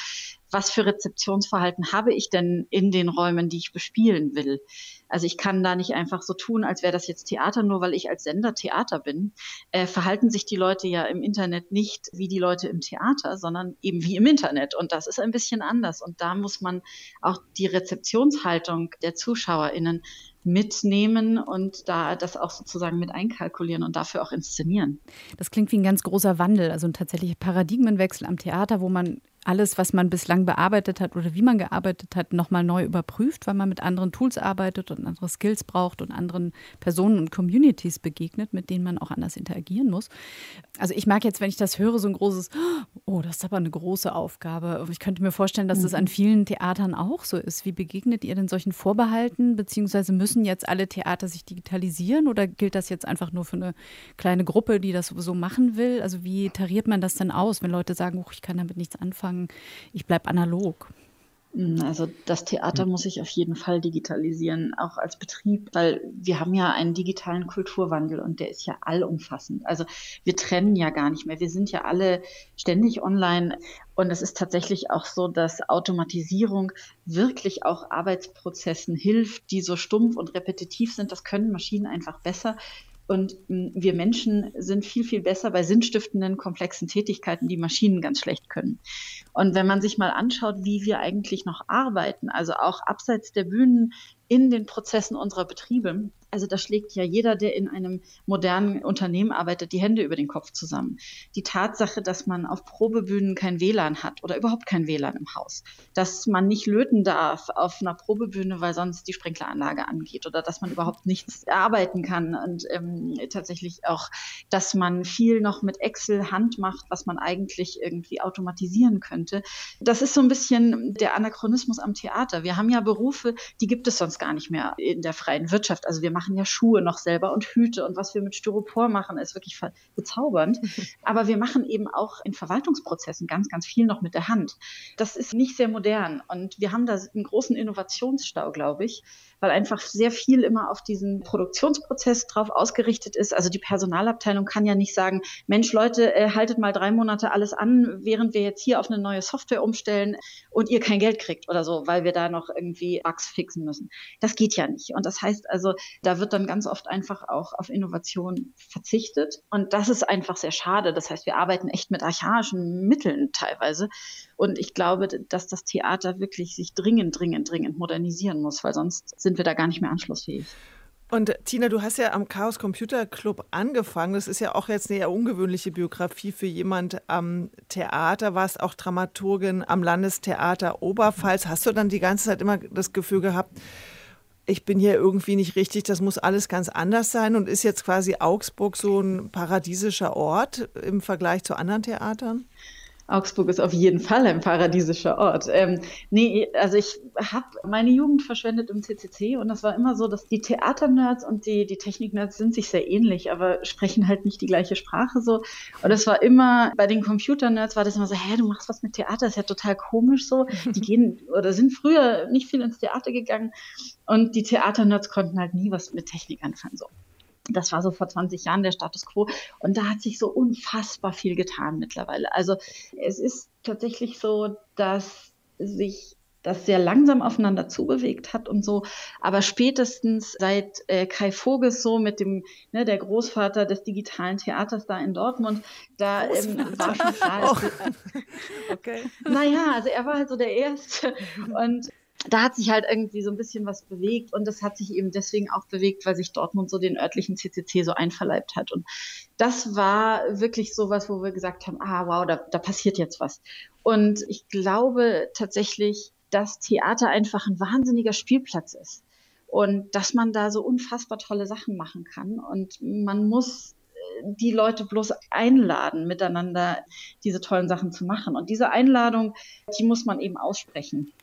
was für Rezeptionsverhalten habe ich denn in den Räumen, die ich bespielen will. Also ich kann da nicht einfach so tun, als wäre das jetzt Theater, nur weil ich als Sender Theater bin. Äh, verhalten sich die Leute ja im Internet nicht wie die Leute im Theater, sondern eben wie im Internet. Und das ist ein bisschen anders. Und da muss man auch die Rezeptionshaltung der ZuschauerInnen mitnehmen und da das auch sozusagen mit einkalkulieren und dafür auch inszenieren. Das klingt wie ein ganz großer Wandel, also ein tatsächlicher Paradigmenwechsel am Theater, wo man alles, was man bislang bearbeitet hat oder wie man gearbeitet hat, nochmal neu überprüft, weil man mit anderen Tools arbeitet und andere Skills braucht und anderen Personen und Communities begegnet, mit denen man auch anders interagieren muss. Also ich mag jetzt, wenn ich das höre, so ein großes, oh, das ist aber eine große Aufgabe. Ich könnte mir vorstellen, dass das an mhm. vielen Theatern auch so ist. Wie begegnet ihr denn solchen Vorbehalten, beziehungsweise müssen jetzt alle Theater sich digitalisieren oder gilt das jetzt einfach nur für eine kleine Gruppe, die das so machen will? Also wie tariert man das denn aus, wenn Leute sagen, oh, ich kann damit nichts anfangen? Sagen, ich bleibe analog? Hm, also das Theater hm. muss sich auf jeden Fall digitalisieren, auch als Betrieb, weil wir haben ja einen digitalen Kulturwandel und der ist ja allumfassend. Also wir trennen ja gar nicht mehr. Wir sind ja alle ständig online und es ist tatsächlich auch so, dass Automatisierung wirklich auch Arbeitsprozessen hilft, die so stumpf und repetitiv sind. Das können Maschinen einfach besser. Und hm, wir Menschen sind viel, viel besser bei sinnstiftenden, komplexen Tätigkeiten, die Maschinen ganz schlecht können. Und wenn man sich mal anschaut, wie wir eigentlich noch arbeiten, also auch abseits der Bühnen in den Prozessen unserer Betriebe, also da schlägt ja jeder, der in einem modernen Unternehmen arbeitet, die Hände über den Kopf zusammen. Die Tatsache, dass man auf Probebühnen kein WLAN hat oder überhaupt kein WLAN im Haus, dass man nicht löten darf auf einer Probebühne, weil sonst die Sprinkleranlage angeht oder dass man überhaupt nichts arbeiten kann und ähm, tatsächlich auch, dass man viel noch mit Excel Hand macht, was man eigentlich irgendwie automatisieren könnte. Das ist so ein bisschen der Anachronismus am Theater. Wir haben ja Berufe, die gibt es sonst gar nicht mehr in der freien Wirtschaft. Also wir machen machen ja Schuhe noch selber und Hüte und was wir mit Styropor machen, ist wirklich bezaubernd. Aber wir machen eben auch in Verwaltungsprozessen ganz, ganz viel noch mit der Hand. Das ist nicht sehr modern und wir haben da einen großen Innovationsstau, glaube ich, weil einfach sehr viel immer auf diesen Produktionsprozess drauf ausgerichtet ist. Also die Personalabteilung kann ja nicht sagen, Mensch, Leute, äh, haltet mal drei Monate alles an, während wir jetzt hier auf eine neue Software umstellen und ihr kein Geld kriegt oder so, weil wir da noch irgendwie Bugs fixen müssen. Das geht ja nicht. Und das heißt also, da wird dann ganz oft einfach auch auf Innovation verzichtet. Und das ist einfach sehr schade. Das heißt, wir arbeiten echt mit archaischen Mitteln teilweise. Und ich glaube, dass das Theater wirklich sich dringend, dringend, dringend modernisieren muss, weil sonst sind wir da gar nicht mehr anschlussfähig. Und Tina, du hast ja am Chaos Computer Club angefangen. Das ist ja auch jetzt eine eher ungewöhnliche Biografie für jemand am Theater. Warst auch Dramaturgin am Landestheater Oberpfalz. Hast du dann die ganze Zeit immer das Gefühl gehabt, ich bin hier irgendwie nicht richtig, das muss alles ganz anders sein und ist jetzt quasi Augsburg so ein paradiesischer Ort im Vergleich zu anderen Theatern? Augsburg ist auf jeden Fall ein paradiesischer Ort. Ähm, nee, also ich habe meine Jugend verschwendet im CCC und das war immer so, dass die Theaternerds und die, die Techniknerds sind sich sehr ähnlich, aber sprechen halt nicht die gleiche Sprache so. Und es war immer, bei den Computernerds war das immer so, hä, du machst was mit Theater, ist ja total komisch so. Die gehen oder sind früher nicht viel ins Theater gegangen und die Theaternerds konnten halt nie was mit Technik anfangen so. Das war so vor 20 Jahren der Status quo. Und da hat sich so unfassbar viel getan mittlerweile. Also es ist tatsächlich so, dass sich das sehr langsam aufeinander zubewegt hat und so. Aber spätestens seit äh, Kai Voges so mit dem, ne, der Großvater des digitalen Theaters da in Dortmund, da ähm, war schon klar. Oh. okay. Naja, also er war halt so der Erste. Und da hat sich halt irgendwie so ein bisschen was bewegt und das hat sich eben deswegen auch bewegt, weil sich Dortmund so den örtlichen CCC so einverleibt hat. Und das war wirklich so was, wo wir gesagt haben, ah wow, da, da passiert jetzt was. Und ich glaube tatsächlich, dass Theater einfach ein wahnsinniger Spielplatz ist und dass man da so unfassbar tolle Sachen machen kann und man muss äh, die Leute bloß einladen, miteinander diese tollen Sachen zu machen. Und diese Einladung, die muss man eben aussprechen.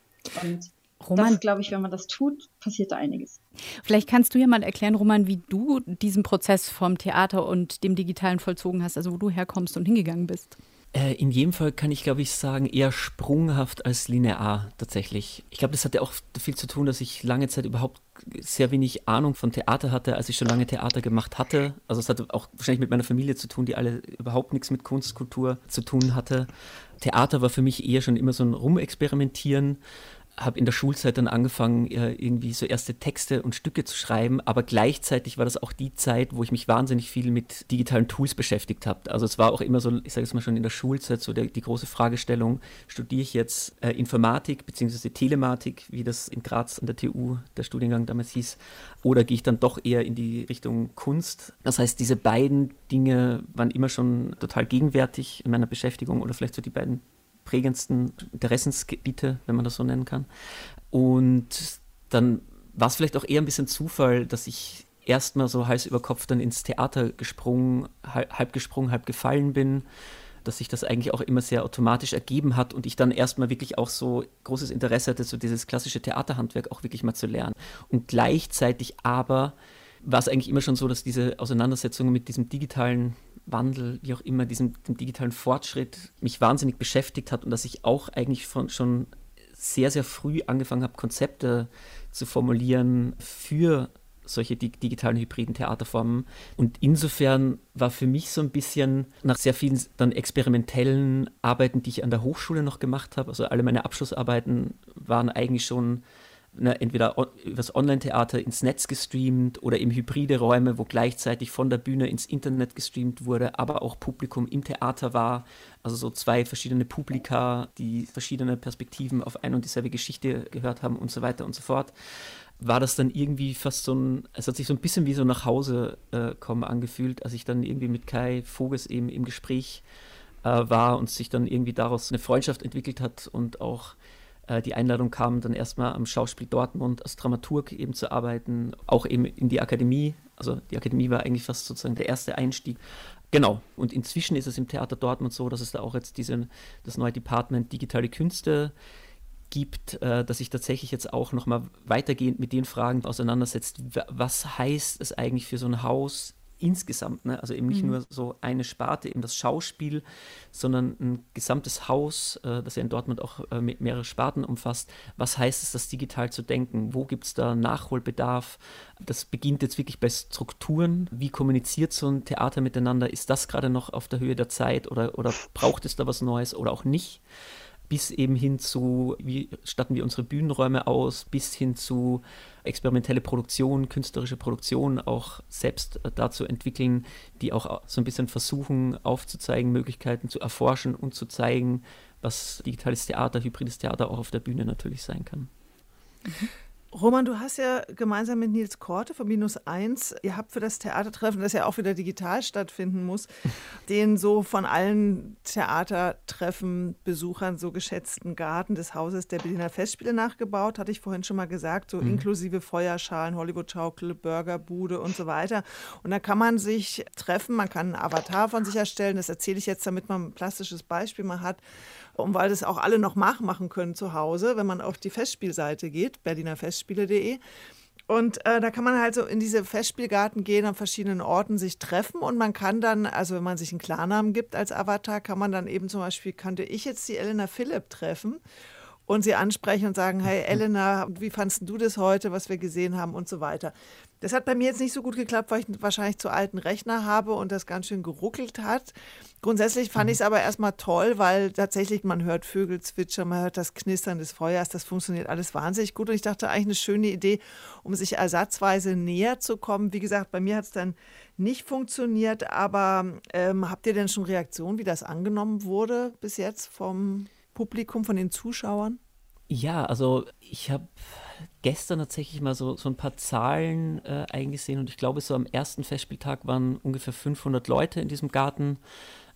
Und Roman, glaube ich, wenn man das tut, passiert da einiges. Vielleicht kannst du ja mal erklären, Roman, wie du diesen Prozess vom Theater und dem Digitalen vollzogen hast, also wo du herkommst und hingegangen bist. Äh, in jedem Fall kann ich, glaube ich, sagen, eher sprunghaft als linear tatsächlich. Ich glaube, das hatte auch viel zu tun, dass ich lange Zeit überhaupt sehr wenig Ahnung von Theater hatte, als ich schon lange Theater gemacht hatte. Also es hatte auch wahrscheinlich mit meiner Familie zu tun, die alle überhaupt nichts mit Kunst, Kultur zu tun hatte. Theater war für mich eher schon immer so ein Rumexperimentieren habe in der Schulzeit dann angefangen, irgendwie so erste Texte und Stücke zu schreiben, aber gleichzeitig war das auch die Zeit, wo ich mich wahnsinnig viel mit digitalen Tools beschäftigt habe. Also es war auch immer so, ich sage es mal schon in der Schulzeit, so der, die große Fragestellung, studiere ich jetzt äh, Informatik bzw. Telematik, wie das in Graz an der TU der Studiengang damals hieß, oder gehe ich dann doch eher in die Richtung Kunst? Das heißt, diese beiden Dinge waren immer schon total gegenwärtig in meiner Beschäftigung oder vielleicht so die beiden prägendsten Interessensgebiete, wenn man das so nennen kann. Und dann war es vielleicht auch eher ein bisschen Zufall, dass ich erstmal so Hals über Kopf dann ins Theater gesprungen, halb gesprungen, halb gefallen bin, dass sich das eigentlich auch immer sehr automatisch ergeben hat und ich dann erstmal wirklich auch so großes Interesse hatte, so dieses klassische Theaterhandwerk auch wirklich mal zu lernen. Und gleichzeitig aber war es eigentlich immer schon so, dass diese Auseinandersetzung mit diesem digitalen Wandel, wie auch immer, diesem digitalen Fortschritt mich wahnsinnig beschäftigt hat und dass ich auch eigentlich von, schon sehr, sehr früh angefangen habe, Konzepte zu formulieren für solche digitalen hybriden Theaterformen. Und insofern war für mich so ein bisschen nach sehr vielen dann experimentellen Arbeiten, die ich an der Hochschule noch gemacht habe, also alle meine Abschlussarbeiten waren eigentlich schon ne, entweder übers Online-Theater ins Netz gestreamt oder eben hybride Räume, wo gleichzeitig von der Bühne ins Internet gestreamt wurde, aber auch Publikum im Theater war. Also so zwei verschiedene Publika, die verschiedene Perspektiven auf ein und dieselbe Geschichte gehört haben und so weiter und so fort. War das dann irgendwie fast so ein, es hat sich so ein bisschen wie so nach Hause äh, kommen angefühlt, als ich dann irgendwie mit Kai Voges eben im Gespräch äh, war und sich dann irgendwie daraus eine Freundschaft entwickelt hat und auch äh, die Einladung kam dann erstmal am Schauspiel Dortmund als Dramaturg eben zu arbeiten, auch eben in die Akademie. Also die Akademie war eigentlich fast sozusagen der erste Einstieg. Genau. Und inzwischen ist es im Theater Dortmund so, dass es da auch jetzt diese, das neue Department Digitale Künste gibt, äh, dass sich tatsächlich jetzt auch nochmal weitergehend mit den Fragen auseinandersetzt, was heißt es eigentlich für so ein Haus insgesamt, ne? also eben nicht mhm. nur so eine Sparte, eben das Schauspiel, sondern ein gesamtes Haus, äh, das ja in Dortmund auch äh, mehrere Sparten umfasst. Was heißt es, das digital zu denken? Wo gibt es da Nachholbedarf? Das beginnt jetzt wirklich bei Strukturen. Wie kommuniziert so ein Theater miteinander? Ist das gerade noch auf der Höhe der Zeit oder, oder braucht es da was Neues oder auch nicht? Bis eben hin zu, wie statten wir unsere Bühnenräume aus, bis hin zu experimentelle Produktion, künstlerische Produktion auch selbst äh, dazu entwickeln, die auch so ein bisschen versuchen aufzuzeigen, Möglichkeiten zu erforschen und zu zeigen, was digitales Theater, hybrides Theater auch auf der Bühne natürlich sein kann. Mhm. Roman, du hast ja gemeinsam mit Nils Korte von Minus Eins, ihr habt für das Theatertreffen, das ja auch wieder digital stattfinden muss, den so von allen Theatertreffen-Besuchern so geschätzten Garten des Hauses der Berliner Festspiele nachgebaut, hatte ich vorhin schon mal gesagt, so mhm. inklusive Feuerschalen, Hollywood-Schaukel, Burgerbude und so weiter. Und da kann man sich treffen, man kann einen Avatar von sich erstellen, das erzähle ich jetzt, damit man ein plastisches Beispiel mal hat und weil das auch alle noch nachmachen können zu Hause, wenn man auf die Festspielseite geht, berlinerfestspiele.de. Und äh, da kann man halt so in diese Festspielgarten gehen, an verschiedenen Orten sich treffen und man kann dann, also wenn man sich einen Klarnamen gibt als Avatar, kann man dann eben zum Beispiel, könnte ich jetzt die Elena Philipp treffen und sie ansprechen und sagen, hey Elena, wie fandest du das heute, was wir gesehen haben und so weiter. Das hat bei mir jetzt nicht so gut geklappt, weil ich wahrscheinlich zu alten Rechner habe und das ganz schön geruckelt hat. Grundsätzlich fand ich es aber erstmal toll, weil tatsächlich man hört Vögel zwitschern, man hört das Knistern des Feuers, das funktioniert alles wahnsinnig gut und ich dachte eigentlich eine schöne Idee, um sich ersatzweise näher zu kommen. Wie gesagt, bei mir hat es dann nicht funktioniert, aber ähm, habt ihr denn schon Reaktionen, wie das angenommen wurde bis jetzt vom Publikum, von den Zuschauern? Ja, also ich habe gestern tatsächlich mal so, so ein paar Zahlen äh, eingesehen und ich glaube, so am ersten Festspieltag waren ungefähr 500 Leute in diesem Garten.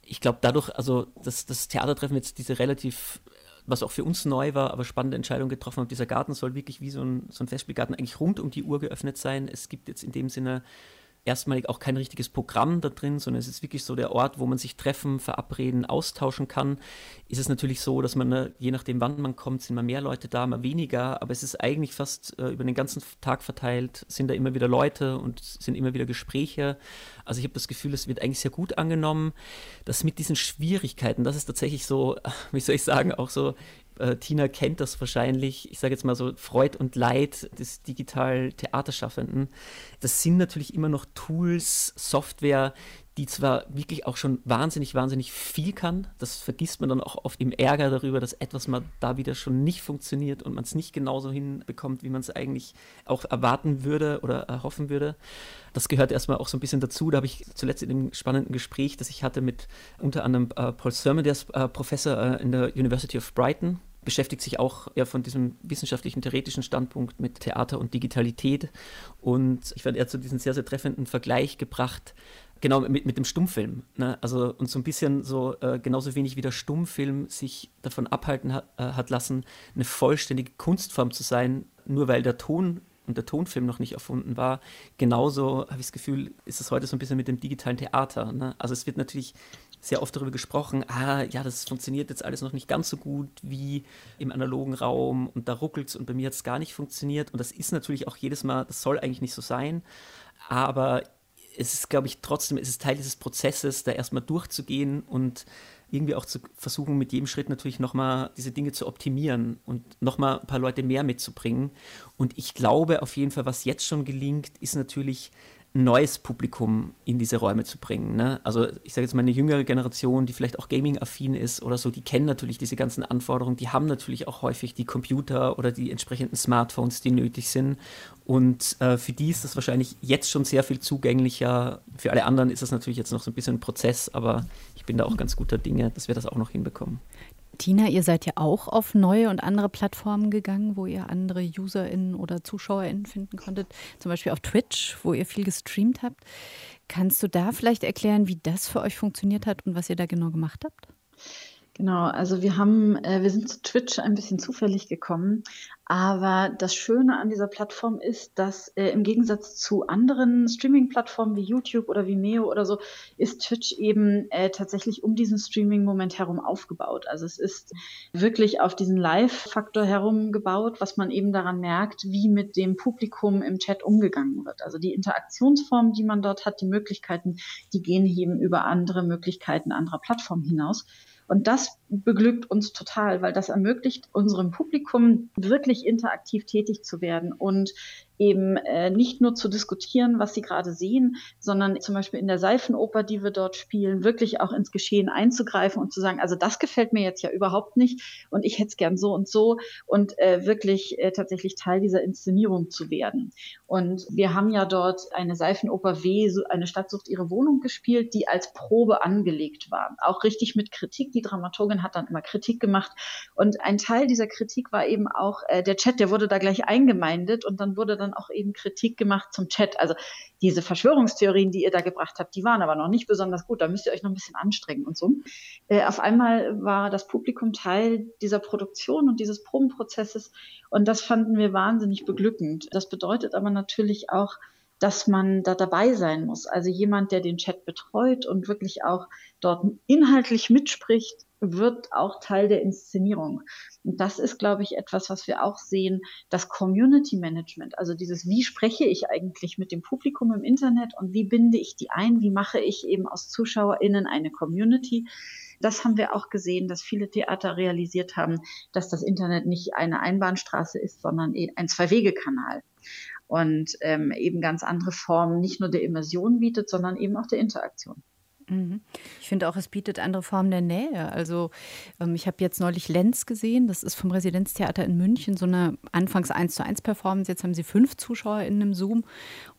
Ich glaube, dadurch, also das, das Theatertreffen jetzt diese relativ, was auch für uns neu war, aber spannende Entscheidung getroffen hat, dieser Garten soll wirklich wie so ein, so ein Festspielgarten eigentlich rund um die Uhr geöffnet sein. Es gibt jetzt in dem Sinne erstmalig auch kein richtiges Programm da drin, sondern es ist wirklich so der Ort, wo man sich treffen, verabreden, austauschen kann. Ist es natürlich so, dass man, äh, je nachdem wann man kommt, sind mal mehr Leute da, mal weniger, aber es ist eigentlich fast äh, über den ganzen Tag verteilt, sind da immer wieder Leute und sind immer wieder Gespräche. Also ich habe das Gefühl, es wird eigentlich sehr gut angenommen. Das mit diesen Schwierigkeiten, das ist tatsächlich so, wie soll ich sagen, auch so äh, Tina kennt das wahrscheinlich, ich sage jetzt mal so Freud und Leid des digital Theaterschaffenden. Das sind natürlich immer noch Tools, Software, die zwar wirklich auch schon wahnsinnig, wahnsinnig viel kann. Das vergisst man dann auch oft im Ärger darüber, dass etwas mal da wieder schon nicht funktioniert und man es nicht genauso hinbekommt, wie man es eigentlich auch erwarten würde oder erhoffen würde. Das gehört erstmal auch so ein bisschen dazu. Da habe ich zuletzt in dem spannenden Gespräch, das ich hatte mit unter anderem äh, Paul Sermon, der ist äh, Professor äh, in der University of Brighton, beschäftigt sich auch eher von diesem wissenschaftlichen, theoretischen Standpunkt mit Theater und Digitalität. Und ich fand, er so diesen sehr, sehr treffenden Vergleich gebracht, genau mit, mit dem Stummfilm. Ne? Also und so ein bisschen so äh, genauso wenig wie der Stummfilm sich davon abhalten hat, äh, hat lassen, eine vollständige Kunstform zu sein, nur weil der Ton und der Tonfilm noch nicht erfunden war. Genauso habe ich das Gefühl, ist es heute so ein bisschen mit dem digitalen Theater. Ne? Also es wird natürlich sehr oft darüber gesprochen, ah ja, das funktioniert jetzt alles noch nicht ganz so gut wie im analogen Raum und da ruckelt es und bei mir hat es gar nicht funktioniert. Und das ist natürlich auch jedes Mal, das soll eigentlich nicht so sein. Aber es ist, glaube ich, trotzdem, es ist Teil dieses Prozesses, da erstmal durchzugehen und irgendwie auch zu versuchen, mit jedem Schritt natürlich nochmal diese Dinge zu optimieren und nochmal ein paar Leute mehr mitzubringen. Und ich glaube auf jeden Fall, was jetzt schon gelingt, ist natürlich neues Publikum in diese Räume zu bringen. Ne? Also ich sage jetzt mal eine jüngere Generation, die vielleicht auch Gaming-affin ist oder so, die kennen natürlich diese ganzen Anforderungen, die haben natürlich auch häufig die Computer oder die entsprechenden Smartphones, die nötig sind. Und äh, für die ist das wahrscheinlich jetzt schon sehr viel zugänglicher. Für alle anderen ist das natürlich jetzt noch so ein bisschen ein Prozess, aber ich bin da auch ganz guter Dinge, dass wir das auch noch hinbekommen. Tina, ihr seid ja auch auf neue und andere Plattformen gegangen, wo ihr andere UserInnen oder ZuschauerInnen finden konntet. Zum Beispiel auf Twitch, wo ihr viel gestreamt habt. Kannst du da vielleicht erklären, wie das für euch funktioniert hat und was ihr da genau gemacht habt? Genau, also wir haben, äh, wir sind zu Twitch ein bisschen zufällig gekommen, aber das Schöne an dieser Plattform ist, dass äh, im Gegensatz zu anderen Streaming-Plattformen wie YouTube oder Vimeo oder so, ist Twitch eben äh, tatsächlich um diesen Streaming-Moment herum aufgebaut. Also es ist wirklich auf diesen Live-Faktor herum gebaut, was man eben daran merkt, wie mit dem Publikum im Chat umgegangen wird. Also die Interaktionsformen, die man dort hat, die Möglichkeiten, die gehen eben über andere Möglichkeiten anderer Plattformen hinaus. Und das beglückt uns total, weil das ermöglicht unserem Publikum wirklich interaktiv tätig zu werden und eben äh, nicht nur zu diskutieren, was sie gerade sehen, sondern zum Beispiel in der Seifenoper, die wir dort spielen, wirklich auch ins Geschehen einzugreifen und zu sagen, also das gefällt mir jetzt ja überhaupt nicht und ich hätte es gern so und so und äh, wirklich äh, tatsächlich Teil dieser Inszenierung zu werden. Und wir haben ja dort eine Seifenoper W, eine Stadt sucht ihre Wohnung gespielt, die als Probe angelegt war. Auch richtig mit Kritik. Die Dramaturgin hat dann immer Kritik gemacht. Und ein Teil dieser Kritik war eben auch äh, der Chat, der wurde da gleich eingemeindet und dann wurde dann auch eben Kritik gemacht zum Chat. Also diese Verschwörungstheorien, die ihr da gebracht habt, die waren aber noch nicht besonders gut. Da müsst ihr euch noch ein bisschen anstrengen und so. Äh, auf einmal war das Publikum Teil dieser Produktion und dieses Probenprozesses und das fanden wir wahnsinnig beglückend. Das bedeutet aber natürlich auch, dass man da dabei sein muss. Also jemand, der den Chat betreut und wirklich auch dort inhaltlich mitspricht, wird auch Teil der Inszenierung. Und das ist, glaube ich, etwas, was wir auch sehen, das Community Management, also dieses, wie spreche ich eigentlich mit dem Publikum im Internet und wie binde ich die ein, wie mache ich eben aus ZuschauerInnen eine Community. Das haben wir auch gesehen, dass viele Theater realisiert haben, dass das Internet nicht eine Einbahnstraße ist, sondern e, ein Zwei-Wege-Kanal und ähm, eben ganz andere Formen nicht nur der Immersion bietet, sondern eben auch der Interaktion. Mhm. Ich finde auch, es bietet andere Formen der Nähe. Also ähm, ich habe jetzt neulich Lenz gesehen, das ist vom Residenztheater in München, so eine anfangs 1 zu 1 Performance. Jetzt haben sie fünf Zuschauer in einem Zoom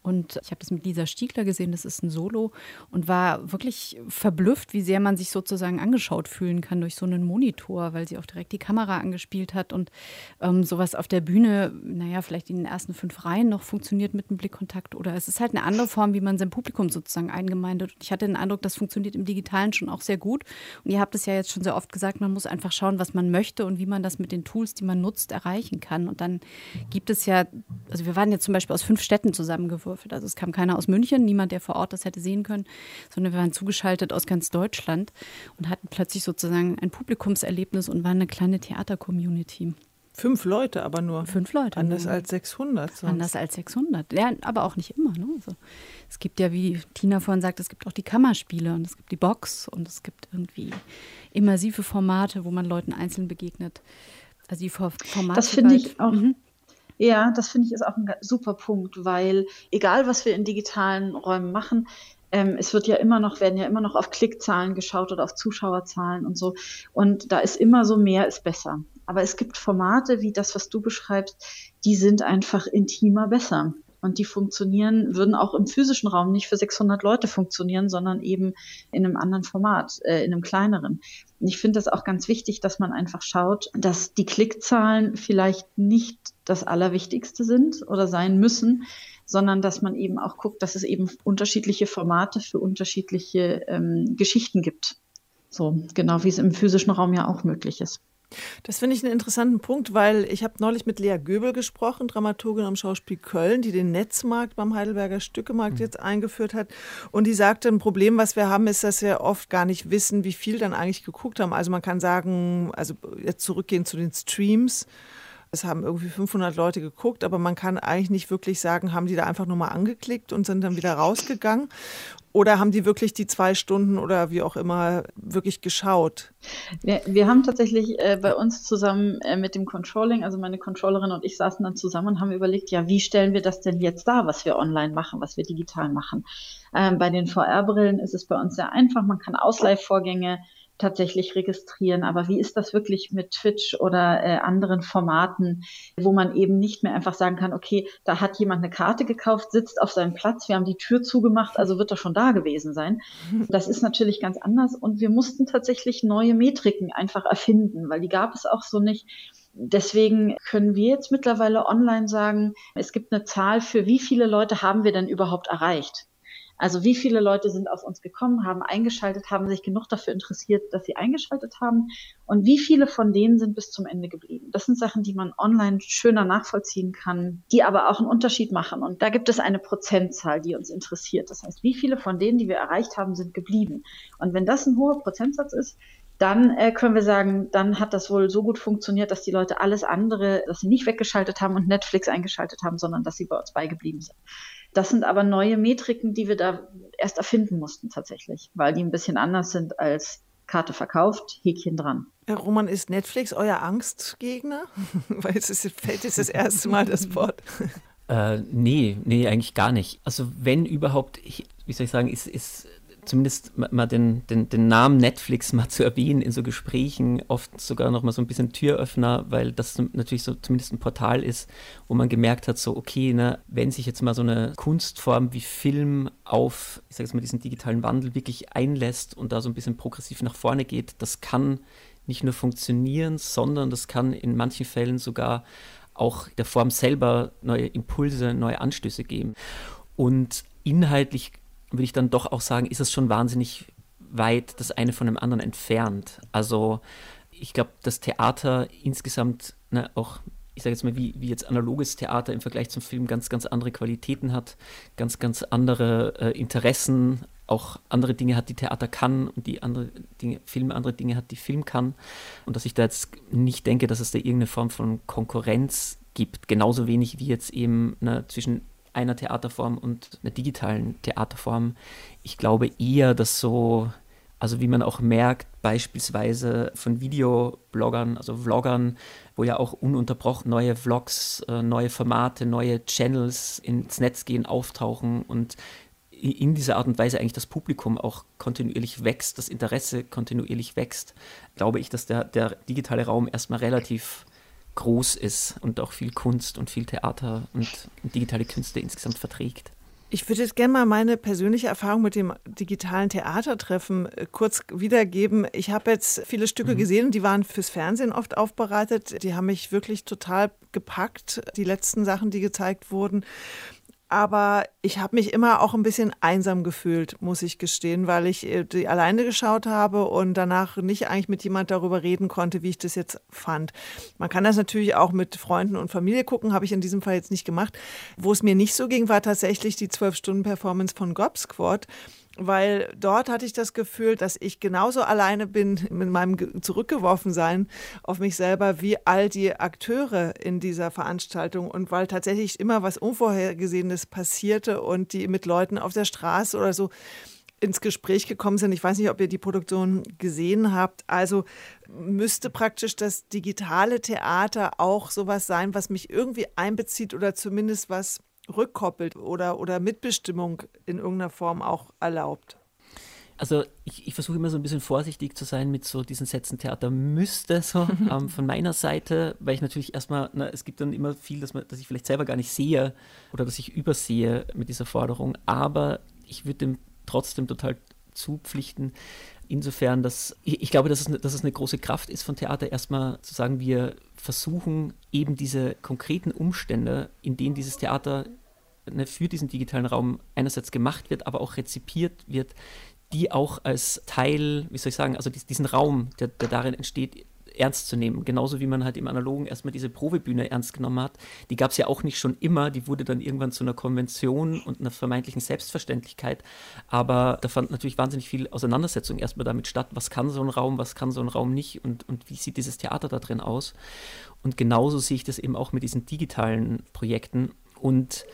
und ich habe das mit Lisa Stiegler gesehen, das ist ein Solo und war wirklich verblüfft, wie sehr man sich sozusagen angeschaut fühlen kann durch so einen Monitor, weil sie auch direkt die Kamera angespielt hat und ähm, sowas auf der Bühne, naja, vielleicht in den ersten fünf Reihen noch funktioniert mit einem Blickkontakt oder es ist halt eine andere Form, wie man sein Publikum sozusagen eingemeindet. Ich hatte den Eindruck, das funktioniert im Digitalen schon auch sehr gut. Und ihr habt es ja jetzt schon sehr oft gesagt, man muss einfach schauen, was man möchte und wie man das mit den Tools, die man nutzt, erreichen kann. Und dann gibt es ja, also wir waren jetzt zum Beispiel aus fünf Städten zusammengewürfelt. Also es kam keiner aus München, niemand, der vor Ort das hätte sehen können, sondern wir waren zugeschaltet aus ganz Deutschland und hatten plötzlich sozusagen ein Publikumserlebnis und waren eine kleine Theater-Community. Fünf Leute aber nur. Fünf Leute. Anders nur. als 600. Sonst. Anders als 600. Ja, aber auch nicht immer. Ne? Also, es gibt ja, wie Tina vorhin sagt, es gibt auch die Kammerspiele und es gibt die Box und es gibt irgendwie immersive Formate, wo man Leuten einzeln begegnet. Also die Formate. Das finde ich auch. Mhm. Ja, das finde ich ist auch ein super Punkt, weil egal was wir in digitalen Räumen machen, ähm, es wird ja immer noch, werden ja immer noch auf Klickzahlen geschaut oder auf Zuschauerzahlen und so. Und da ist immer so mehr ist besser. Aber es gibt Formate wie das, was du beschreibst, die sind einfach intimer besser. Und die funktionieren, würden auch im physischen Raum nicht für 600 Leute funktionieren, sondern eben in einem anderen Format, äh, in einem kleineren. Und ich finde das auch ganz wichtig, dass man einfach schaut, dass die Klickzahlen vielleicht nicht das Allerwichtigste sind oder sein müssen, sondern dass man eben auch guckt, dass es eben unterschiedliche Formate für unterschiedliche ähm, Geschichten gibt. So, genau wie es im physischen Raum ja auch möglich ist. Das finde ich einen interessanten Punkt, weil ich habe neulich mit Lea Göbel gesprochen, Dramaturgin am Schauspiel Köln, die den Netzmarkt beim Heidelberger Stückemarkt mhm. jetzt eingeführt hat. Und die sagte, ein Problem, was wir haben, ist, dass wir oft gar nicht wissen, wie viel dann eigentlich geguckt haben. Also man kann sagen, also jetzt zurückgehen zu den Streams. Es haben irgendwie 500 Leute geguckt, aber man kann eigentlich nicht wirklich sagen, haben die da einfach nur mal angeklickt und sind dann wieder rausgegangen. Oder haben die wirklich die zwei Stunden oder wie auch immer wirklich geschaut? Wir, wir haben tatsächlich äh, bei uns zusammen äh, mit dem Controlling, also meine Controllerin und ich saßen dann zusammen und haben überlegt, ja, wie stellen wir das denn jetzt dar, was wir online machen, was wir digital machen. Ähm, bei den VR-Brillen ist es bei uns sehr einfach. Man kann Ausleihvorgänge tatsächlich registrieren. Aber wie ist das wirklich mit Twitch oder äh, anderen Formaten, wo man eben nicht mehr einfach sagen kann, okay, da hat jemand eine Karte gekauft, sitzt auf seinem Platz, wir haben die Tür zugemacht, also wird er schon da gewesen sein. Das ist natürlich ganz anders und wir mussten tatsächlich neue Metriken einfach erfinden, weil die gab es auch so nicht. Deswegen können wir jetzt mittlerweile online sagen, es gibt eine Zahl für wie viele Leute haben wir denn überhaupt erreicht. Also wie viele Leute sind auf uns gekommen, haben eingeschaltet, haben sich genug dafür interessiert, dass sie eingeschaltet haben und wie viele von denen sind bis zum Ende geblieben. Das sind Sachen, die man online schöner nachvollziehen kann, die aber auch einen Unterschied machen. Und da gibt es eine Prozentzahl, die uns interessiert. Das heißt, wie viele von denen, die wir erreicht haben, sind geblieben. Und wenn das ein hoher Prozentsatz ist, dann äh, können wir sagen, dann hat das wohl so gut funktioniert, dass die Leute alles andere, dass sie nicht weggeschaltet haben und Netflix eingeschaltet haben, sondern dass sie bei uns beigeblieben sind. Das sind aber neue Metriken, die wir da erst erfinden mussten tatsächlich, weil die ein bisschen anders sind als Karte verkauft, Häkchen dran. Herr Roman, ist Netflix euer Angstgegner? weil es ist, fällt jetzt das erste Mal das Wort. Äh, nee, nee, eigentlich gar nicht. Also wenn überhaupt, ich, wie soll ich sagen, ist, ist zumindest mal den, den, den Namen Netflix mal zu erwähnen in so Gesprächen, oft sogar noch mal so ein bisschen Türöffner, weil das natürlich so zumindest ein Portal ist, wo man gemerkt hat, so okay, ne, wenn sich jetzt mal so eine Kunstform wie Film auf, ich sage jetzt mal, diesen digitalen Wandel wirklich einlässt und da so ein bisschen progressiv nach vorne geht, das kann nicht nur funktionieren, sondern das kann in manchen Fällen sogar auch der Form selber neue Impulse, neue Anstöße geben. Und inhaltlich würde ich dann doch auch sagen, ist es schon wahnsinnig weit das eine von dem anderen entfernt. Also ich glaube, das Theater insgesamt ne, auch, ich sage jetzt mal, wie, wie jetzt analoges Theater im Vergleich zum Film ganz, ganz andere Qualitäten hat, ganz, ganz andere äh, Interessen, auch andere Dinge hat, die Theater kann und die andere Dinge, Film andere Dinge hat, die Film kann. Und dass ich da jetzt nicht denke, dass es da irgendeine Form von Konkurrenz gibt. Genauso wenig wie jetzt eben ne, zwischen einer Theaterform und einer digitalen Theaterform. Ich glaube eher, dass so, also wie man auch merkt, beispielsweise von Videobloggern, also Vloggern, wo ja auch ununterbrochen neue Vlogs, äh, neue Formate, neue Channels ins Netz gehen, auftauchen und in dieser Art und Weise eigentlich das Publikum auch kontinuierlich wächst, das Interesse kontinuierlich wächst, glaube ich, dass der, der digitale Raum erstmal relativ groß ist und auch viel Kunst und viel Theater und digitale Künste insgesamt verträgt. Ich würde jetzt gerne mal meine persönliche Erfahrung mit dem digitalen Theatertreffen äh, kurz wiedergeben. Ich habe jetzt viele Stücke mhm. gesehen, die waren fürs Fernsehen oft aufbereitet. Die haben mich wirklich total gepackt, die letzten Sachen, die gezeigt wurden. Aber ich habe mich immer auch ein bisschen einsam gefühlt, muss ich gestehen, weil ich äh, die alleine geschaut habe und danach nicht eigentlich mit jemand darüber reden konnte, wie ich das jetzt fand. Man kann das natürlich auch mit Freunden und Familie gucken, habe ich in diesem Fall jetzt nicht gemacht. Wo es mir nicht so ging, war tatsächlich die 12-Stunden-Performance von Gob Squad weil dort hatte ich das Gefühl, dass ich genauso alleine bin mit meinem Zurückgeworfensein auf mich selber wie all die Akteure in dieser Veranstaltung und weil tatsächlich immer was Unvorhergesehenes passierte und die mit Leuten auf der Straße oder so ins Gespräch gekommen sind. Ich weiß nicht, ob ihr die Produktion gesehen habt. Also müsste praktisch das digitale Theater auch sowas sein, was mich irgendwie einbezieht oder zumindest was rückkoppelt oder, oder Mitbestimmung in irgendeiner Form auch erlaubt? Also ich, ich versuche immer so ein bisschen vorsichtig zu sein mit so diesen Sätzen Theater müsste so ähm, von meiner Seite, weil ich natürlich erstmal, na, es gibt dann immer viel, dass, man, dass ich vielleicht selber gar nicht sehe oder dass ich übersehe mit dieser Forderung, aber ich würde dem trotzdem total zupflichten, insofern, dass ich, ich glaube, dass es, dass es eine große Kraft ist von Theater, erstmal zu sagen, wir versuchen eben diese konkreten Umstände, in denen dieses Theater ne, für diesen digitalen Raum einerseits gemacht wird, aber auch rezipiert wird, die auch als Teil, wie soll ich sagen, also diesen Raum, der, der darin entsteht, ernst zu nehmen. Genauso wie man halt im Analogen erstmal diese Probebühne ernst genommen hat. Die gab es ja auch nicht schon immer. Die wurde dann irgendwann zu einer Konvention und einer vermeintlichen Selbstverständlichkeit. Aber da fand natürlich wahnsinnig viel Auseinandersetzung erstmal damit statt. Was kann so ein Raum, was kann so ein Raum nicht und, und wie sieht dieses Theater da drin aus? Und genauso sehe ich das eben auch mit diesen digitalen Projekten. Und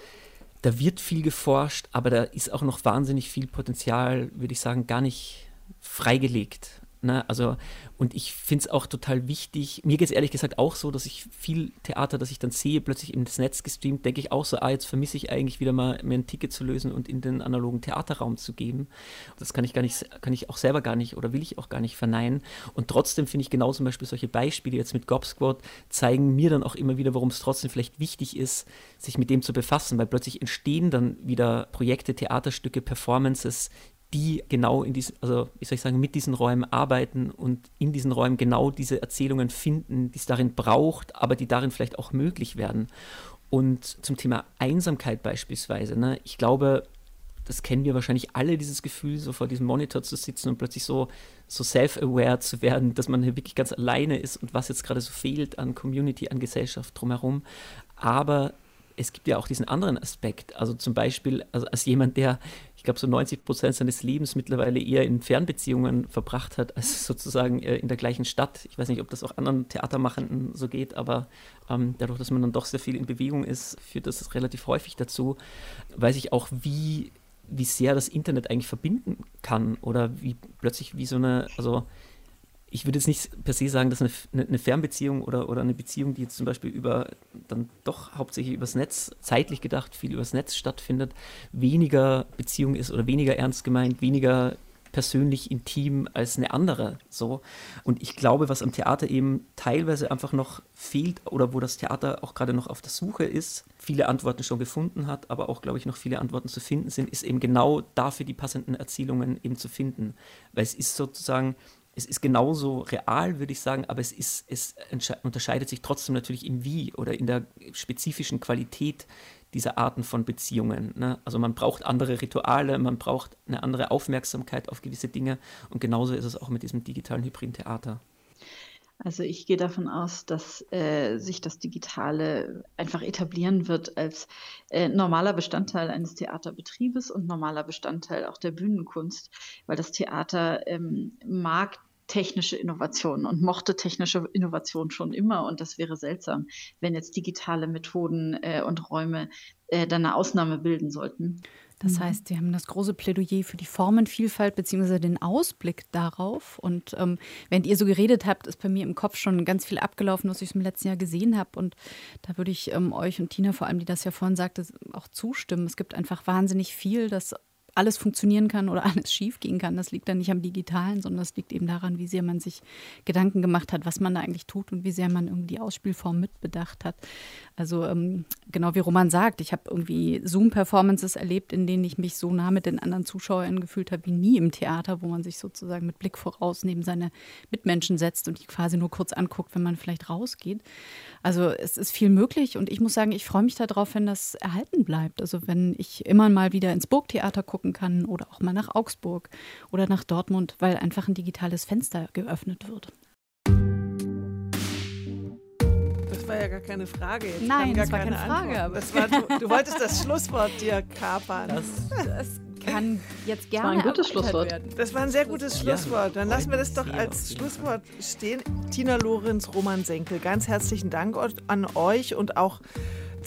da wird viel geforscht, aber da ist auch noch wahnsinnig viel Potenzial, würde ich sagen, gar nicht freigelegt. Ne? Also, und ich finde es auch total wichtig. Mir geht es ehrlich gesagt auch so, dass ich viel Theater, das ich dann sehe, plötzlich ins Netz gestreamt, denke ich auch so, ah, jetzt vermisse ich eigentlich wieder mal, mir ein Ticket zu lösen und in den analogen Theaterraum zu geben. Das kann ich gar nicht, kann ich auch selber gar nicht oder will ich auch gar nicht verneinen. Und trotzdem finde ich genau zum Beispiel solche Beispiele jetzt mit Gob Squad zeigen mir dann auch immer wieder, warum es trotzdem vielleicht wichtig ist, sich mit dem zu befassen, weil plötzlich entstehen dann wieder Projekte, Theaterstücke, Performances, die genau in diesen, also wie soll ich sagen, mit diesen Räumen arbeiten und in diesen Räumen genau diese Erzählungen finden, die es darin braucht, aber die darin vielleicht auch möglich werden. Und zum Thema Einsamkeit beispielsweise, ne, ich glaube, das kennen wir wahrscheinlich alle, dieses Gefühl, so vor diesem Monitor zu sitzen und plötzlich so, so self-aware zu werden, dass man hier wirklich ganz alleine ist und was jetzt gerade so fehlt an Community, an Gesellschaft drumherum. Aber es gibt ja auch diesen anderen Aspekt. Also zum Beispiel, also als jemand, der ich glaube, so 90 Prozent seines Lebens mittlerweile eher in Fernbeziehungen verbracht hat, als sozusagen äh, in der gleichen Stadt. Ich weiß nicht, ob das auch anderen Theatermachenden so geht, aber ähm, dadurch, dass man dann doch sehr viel in Bewegung ist, führt das relativ häufig dazu. Weiß ich auch, wie, wie sehr das Internet eigentlich verbinden kann oder wie plötzlich wie so eine, also ich würde jetzt nicht per se sagen, dass eine, eine, Fernbeziehung oder, oder eine Beziehung, die jetzt zum Beispiel über dann doch hauptsächlich übers Netz, zeitlich gedacht, viel übers Netz stattfindet, weniger Beziehung ist oder weniger ernst gemeint, weniger persönlich intim als eine andere. So. Und ich glaube, was am Theater eben teilweise einfach noch fehlt oder wo das Theater auch gerade noch auf der Suche ist, viele Antworten schon gefunden hat, aber auch, glaube ich, noch viele Antworten zu finden sind, ist eben genau dafür die passenden Erzählungen eben zu finden. Weil es ist sozusagen es ist genauso real, würde ich sagen, aber es, ist, es unterscheidet sich trotzdem natürlich im Wie oder in der spezifischen Qualität dieser Arten von Beziehungen. Ne? Also man braucht andere Rituale, man braucht eine andere Aufmerksamkeit auf gewisse Dinge und genauso ist es auch mit diesem digitalen hybriden Theater. Also ich gehe davon aus, dass äh, sich das Digitale einfach etablieren wird als äh, normaler Bestandteil eines Theaterbetriebes und normaler Bestandteil auch der Bühnenkunst, weil das Theater ähm, mag technische Innovationen und mochte technische Innovation schon immer. Und das wäre seltsam, wenn jetzt digitale Methoden äh, und Räume äh, dann eine Ausnahme bilden sollten. Das mhm. heißt, Sie haben das große Plädoyer für die Formenvielfalt bzw. den Ausblick darauf. Und ähm, während ihr so geredet habt, ist bei mir im Kopf schon ganz viel abgelaufen, was ich im letzten Jahr gesehen habe. Und da würde ich ähm, euch und Tina vor allem, die das ja vorhin sagte, auch zustimmen. Es gibt einfach wahnsinnig viel, das alles funktionieren kann oder alles schief gehen kann. Das liegt dann nicht am Digitalen, sondern das liegt eben daran, wie sehr man sich Gedanken gemacht hat, was man da eigentlich tut und wie sehr man irgendwie die Ausspielform mitbedacht hat. Also ähm, genau wie Roman sagt, ich habe irgendwie Zoom-Performances erlebt, in denen ich mich so nah mit den anderen Zuschauern gefühlt habe wie nie im Theater, wo man sich sozusagen mit Blick voraus neben seine Mitmenschen setzt und die quasi nur kurz anguckt, wenn man vielleicht rausgeht. Also es ist viel möglich und ich muss sagen, ich freue mich darauf, wenn das erhalten bleibt. Also wenn ich immer mal wieder ins Burgtheater gucke, gucken kann oder auch mal nach Augsburg oder nach Dortmund, weil einfach ein digitales Fenster geöffnet wird. Das war ja gar keine Frage. Jetzt Nein, das war keine, keine Frage. Aber war, du, du, wolltest das Schlusswort dir kapern. Das, das kann jetzt gerne das war ein gutes Schlusswort. Werden. Das war ein sehr gutes Schlusswort. Dann lassen wir das doch als Schlusswort stehen. Tina Lorenz, Roman Senkel, ganz herzlichen Dank an euch und auch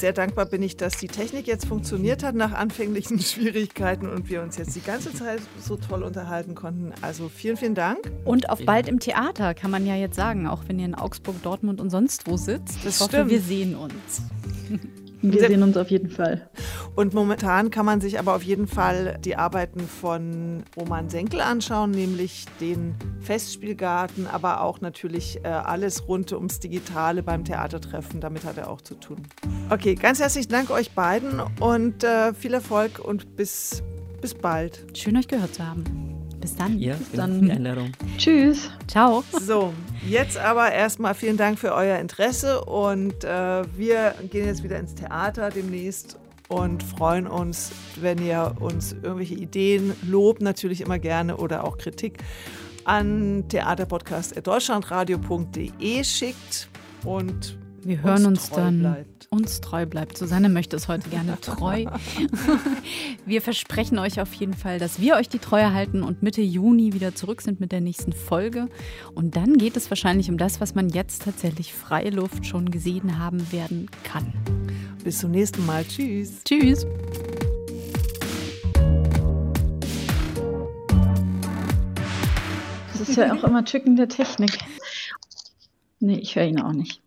sehr dankbar bin ich, dass die Technik jetzt funktioniert hat nach anfänglichen Schwierigkeiten und wir uns jetzt die ganze Zeit so toll unterhalten konnten. Also vielen, vielen Dank. Und auf bald im Theater, kann man ja jetzt sagen, auch wenn ihr in Augsburg, Dortmund und sonst wo sitzt. Das ich hoffe, stimmt. wir sehen uns. Wir sehen uns auf jeden Fall. Und momentan kann man sich aber auf jeden Fall die Arbeiten von Roman Senkel anschauen, nämlich den Festspielgarten, aber auch natürlich äh, alles rund ums Digitale beim Theatertreffen. Damit hat er auch zu tun. Okay, ganz herzlichen Dank euch beiden und äh, viel Erfolg und bis, bis bald. Schön euch gehört zu haben. Bis dann. Ja, Bis dann. Die Einladung. Tschüss. Ciao. So, jetzt aber erstmal vielen Dank für euer Interesse und äh, wir gehen jetzt wieder ins Theater demnächst und freuen uns, wenn ihr uns irgendwelche Ideen, Lob natürlich immer gerne oder auch Kritik an theaterpodcast.deutschlandradio.de schickt und wir hören uns, uns dann bleibt. uns treu bleibt. Susanne möchte es heute gerne treu. wir versprechen euch auf jeden Fall, dass wir euch die Treue halten und Mitte Juni wieder zurück sind mit der nächsten Folge. Und dann geht es wahrscheinlich um das, was man jetzt tatsächlich freie Luft schon gesehen haben werden kann. Bis zum nächsten Mal. Tschüss. Tschüss. Das ist ja auch immer Tücken der Technik. Nee, ich höre ihn auch nicht.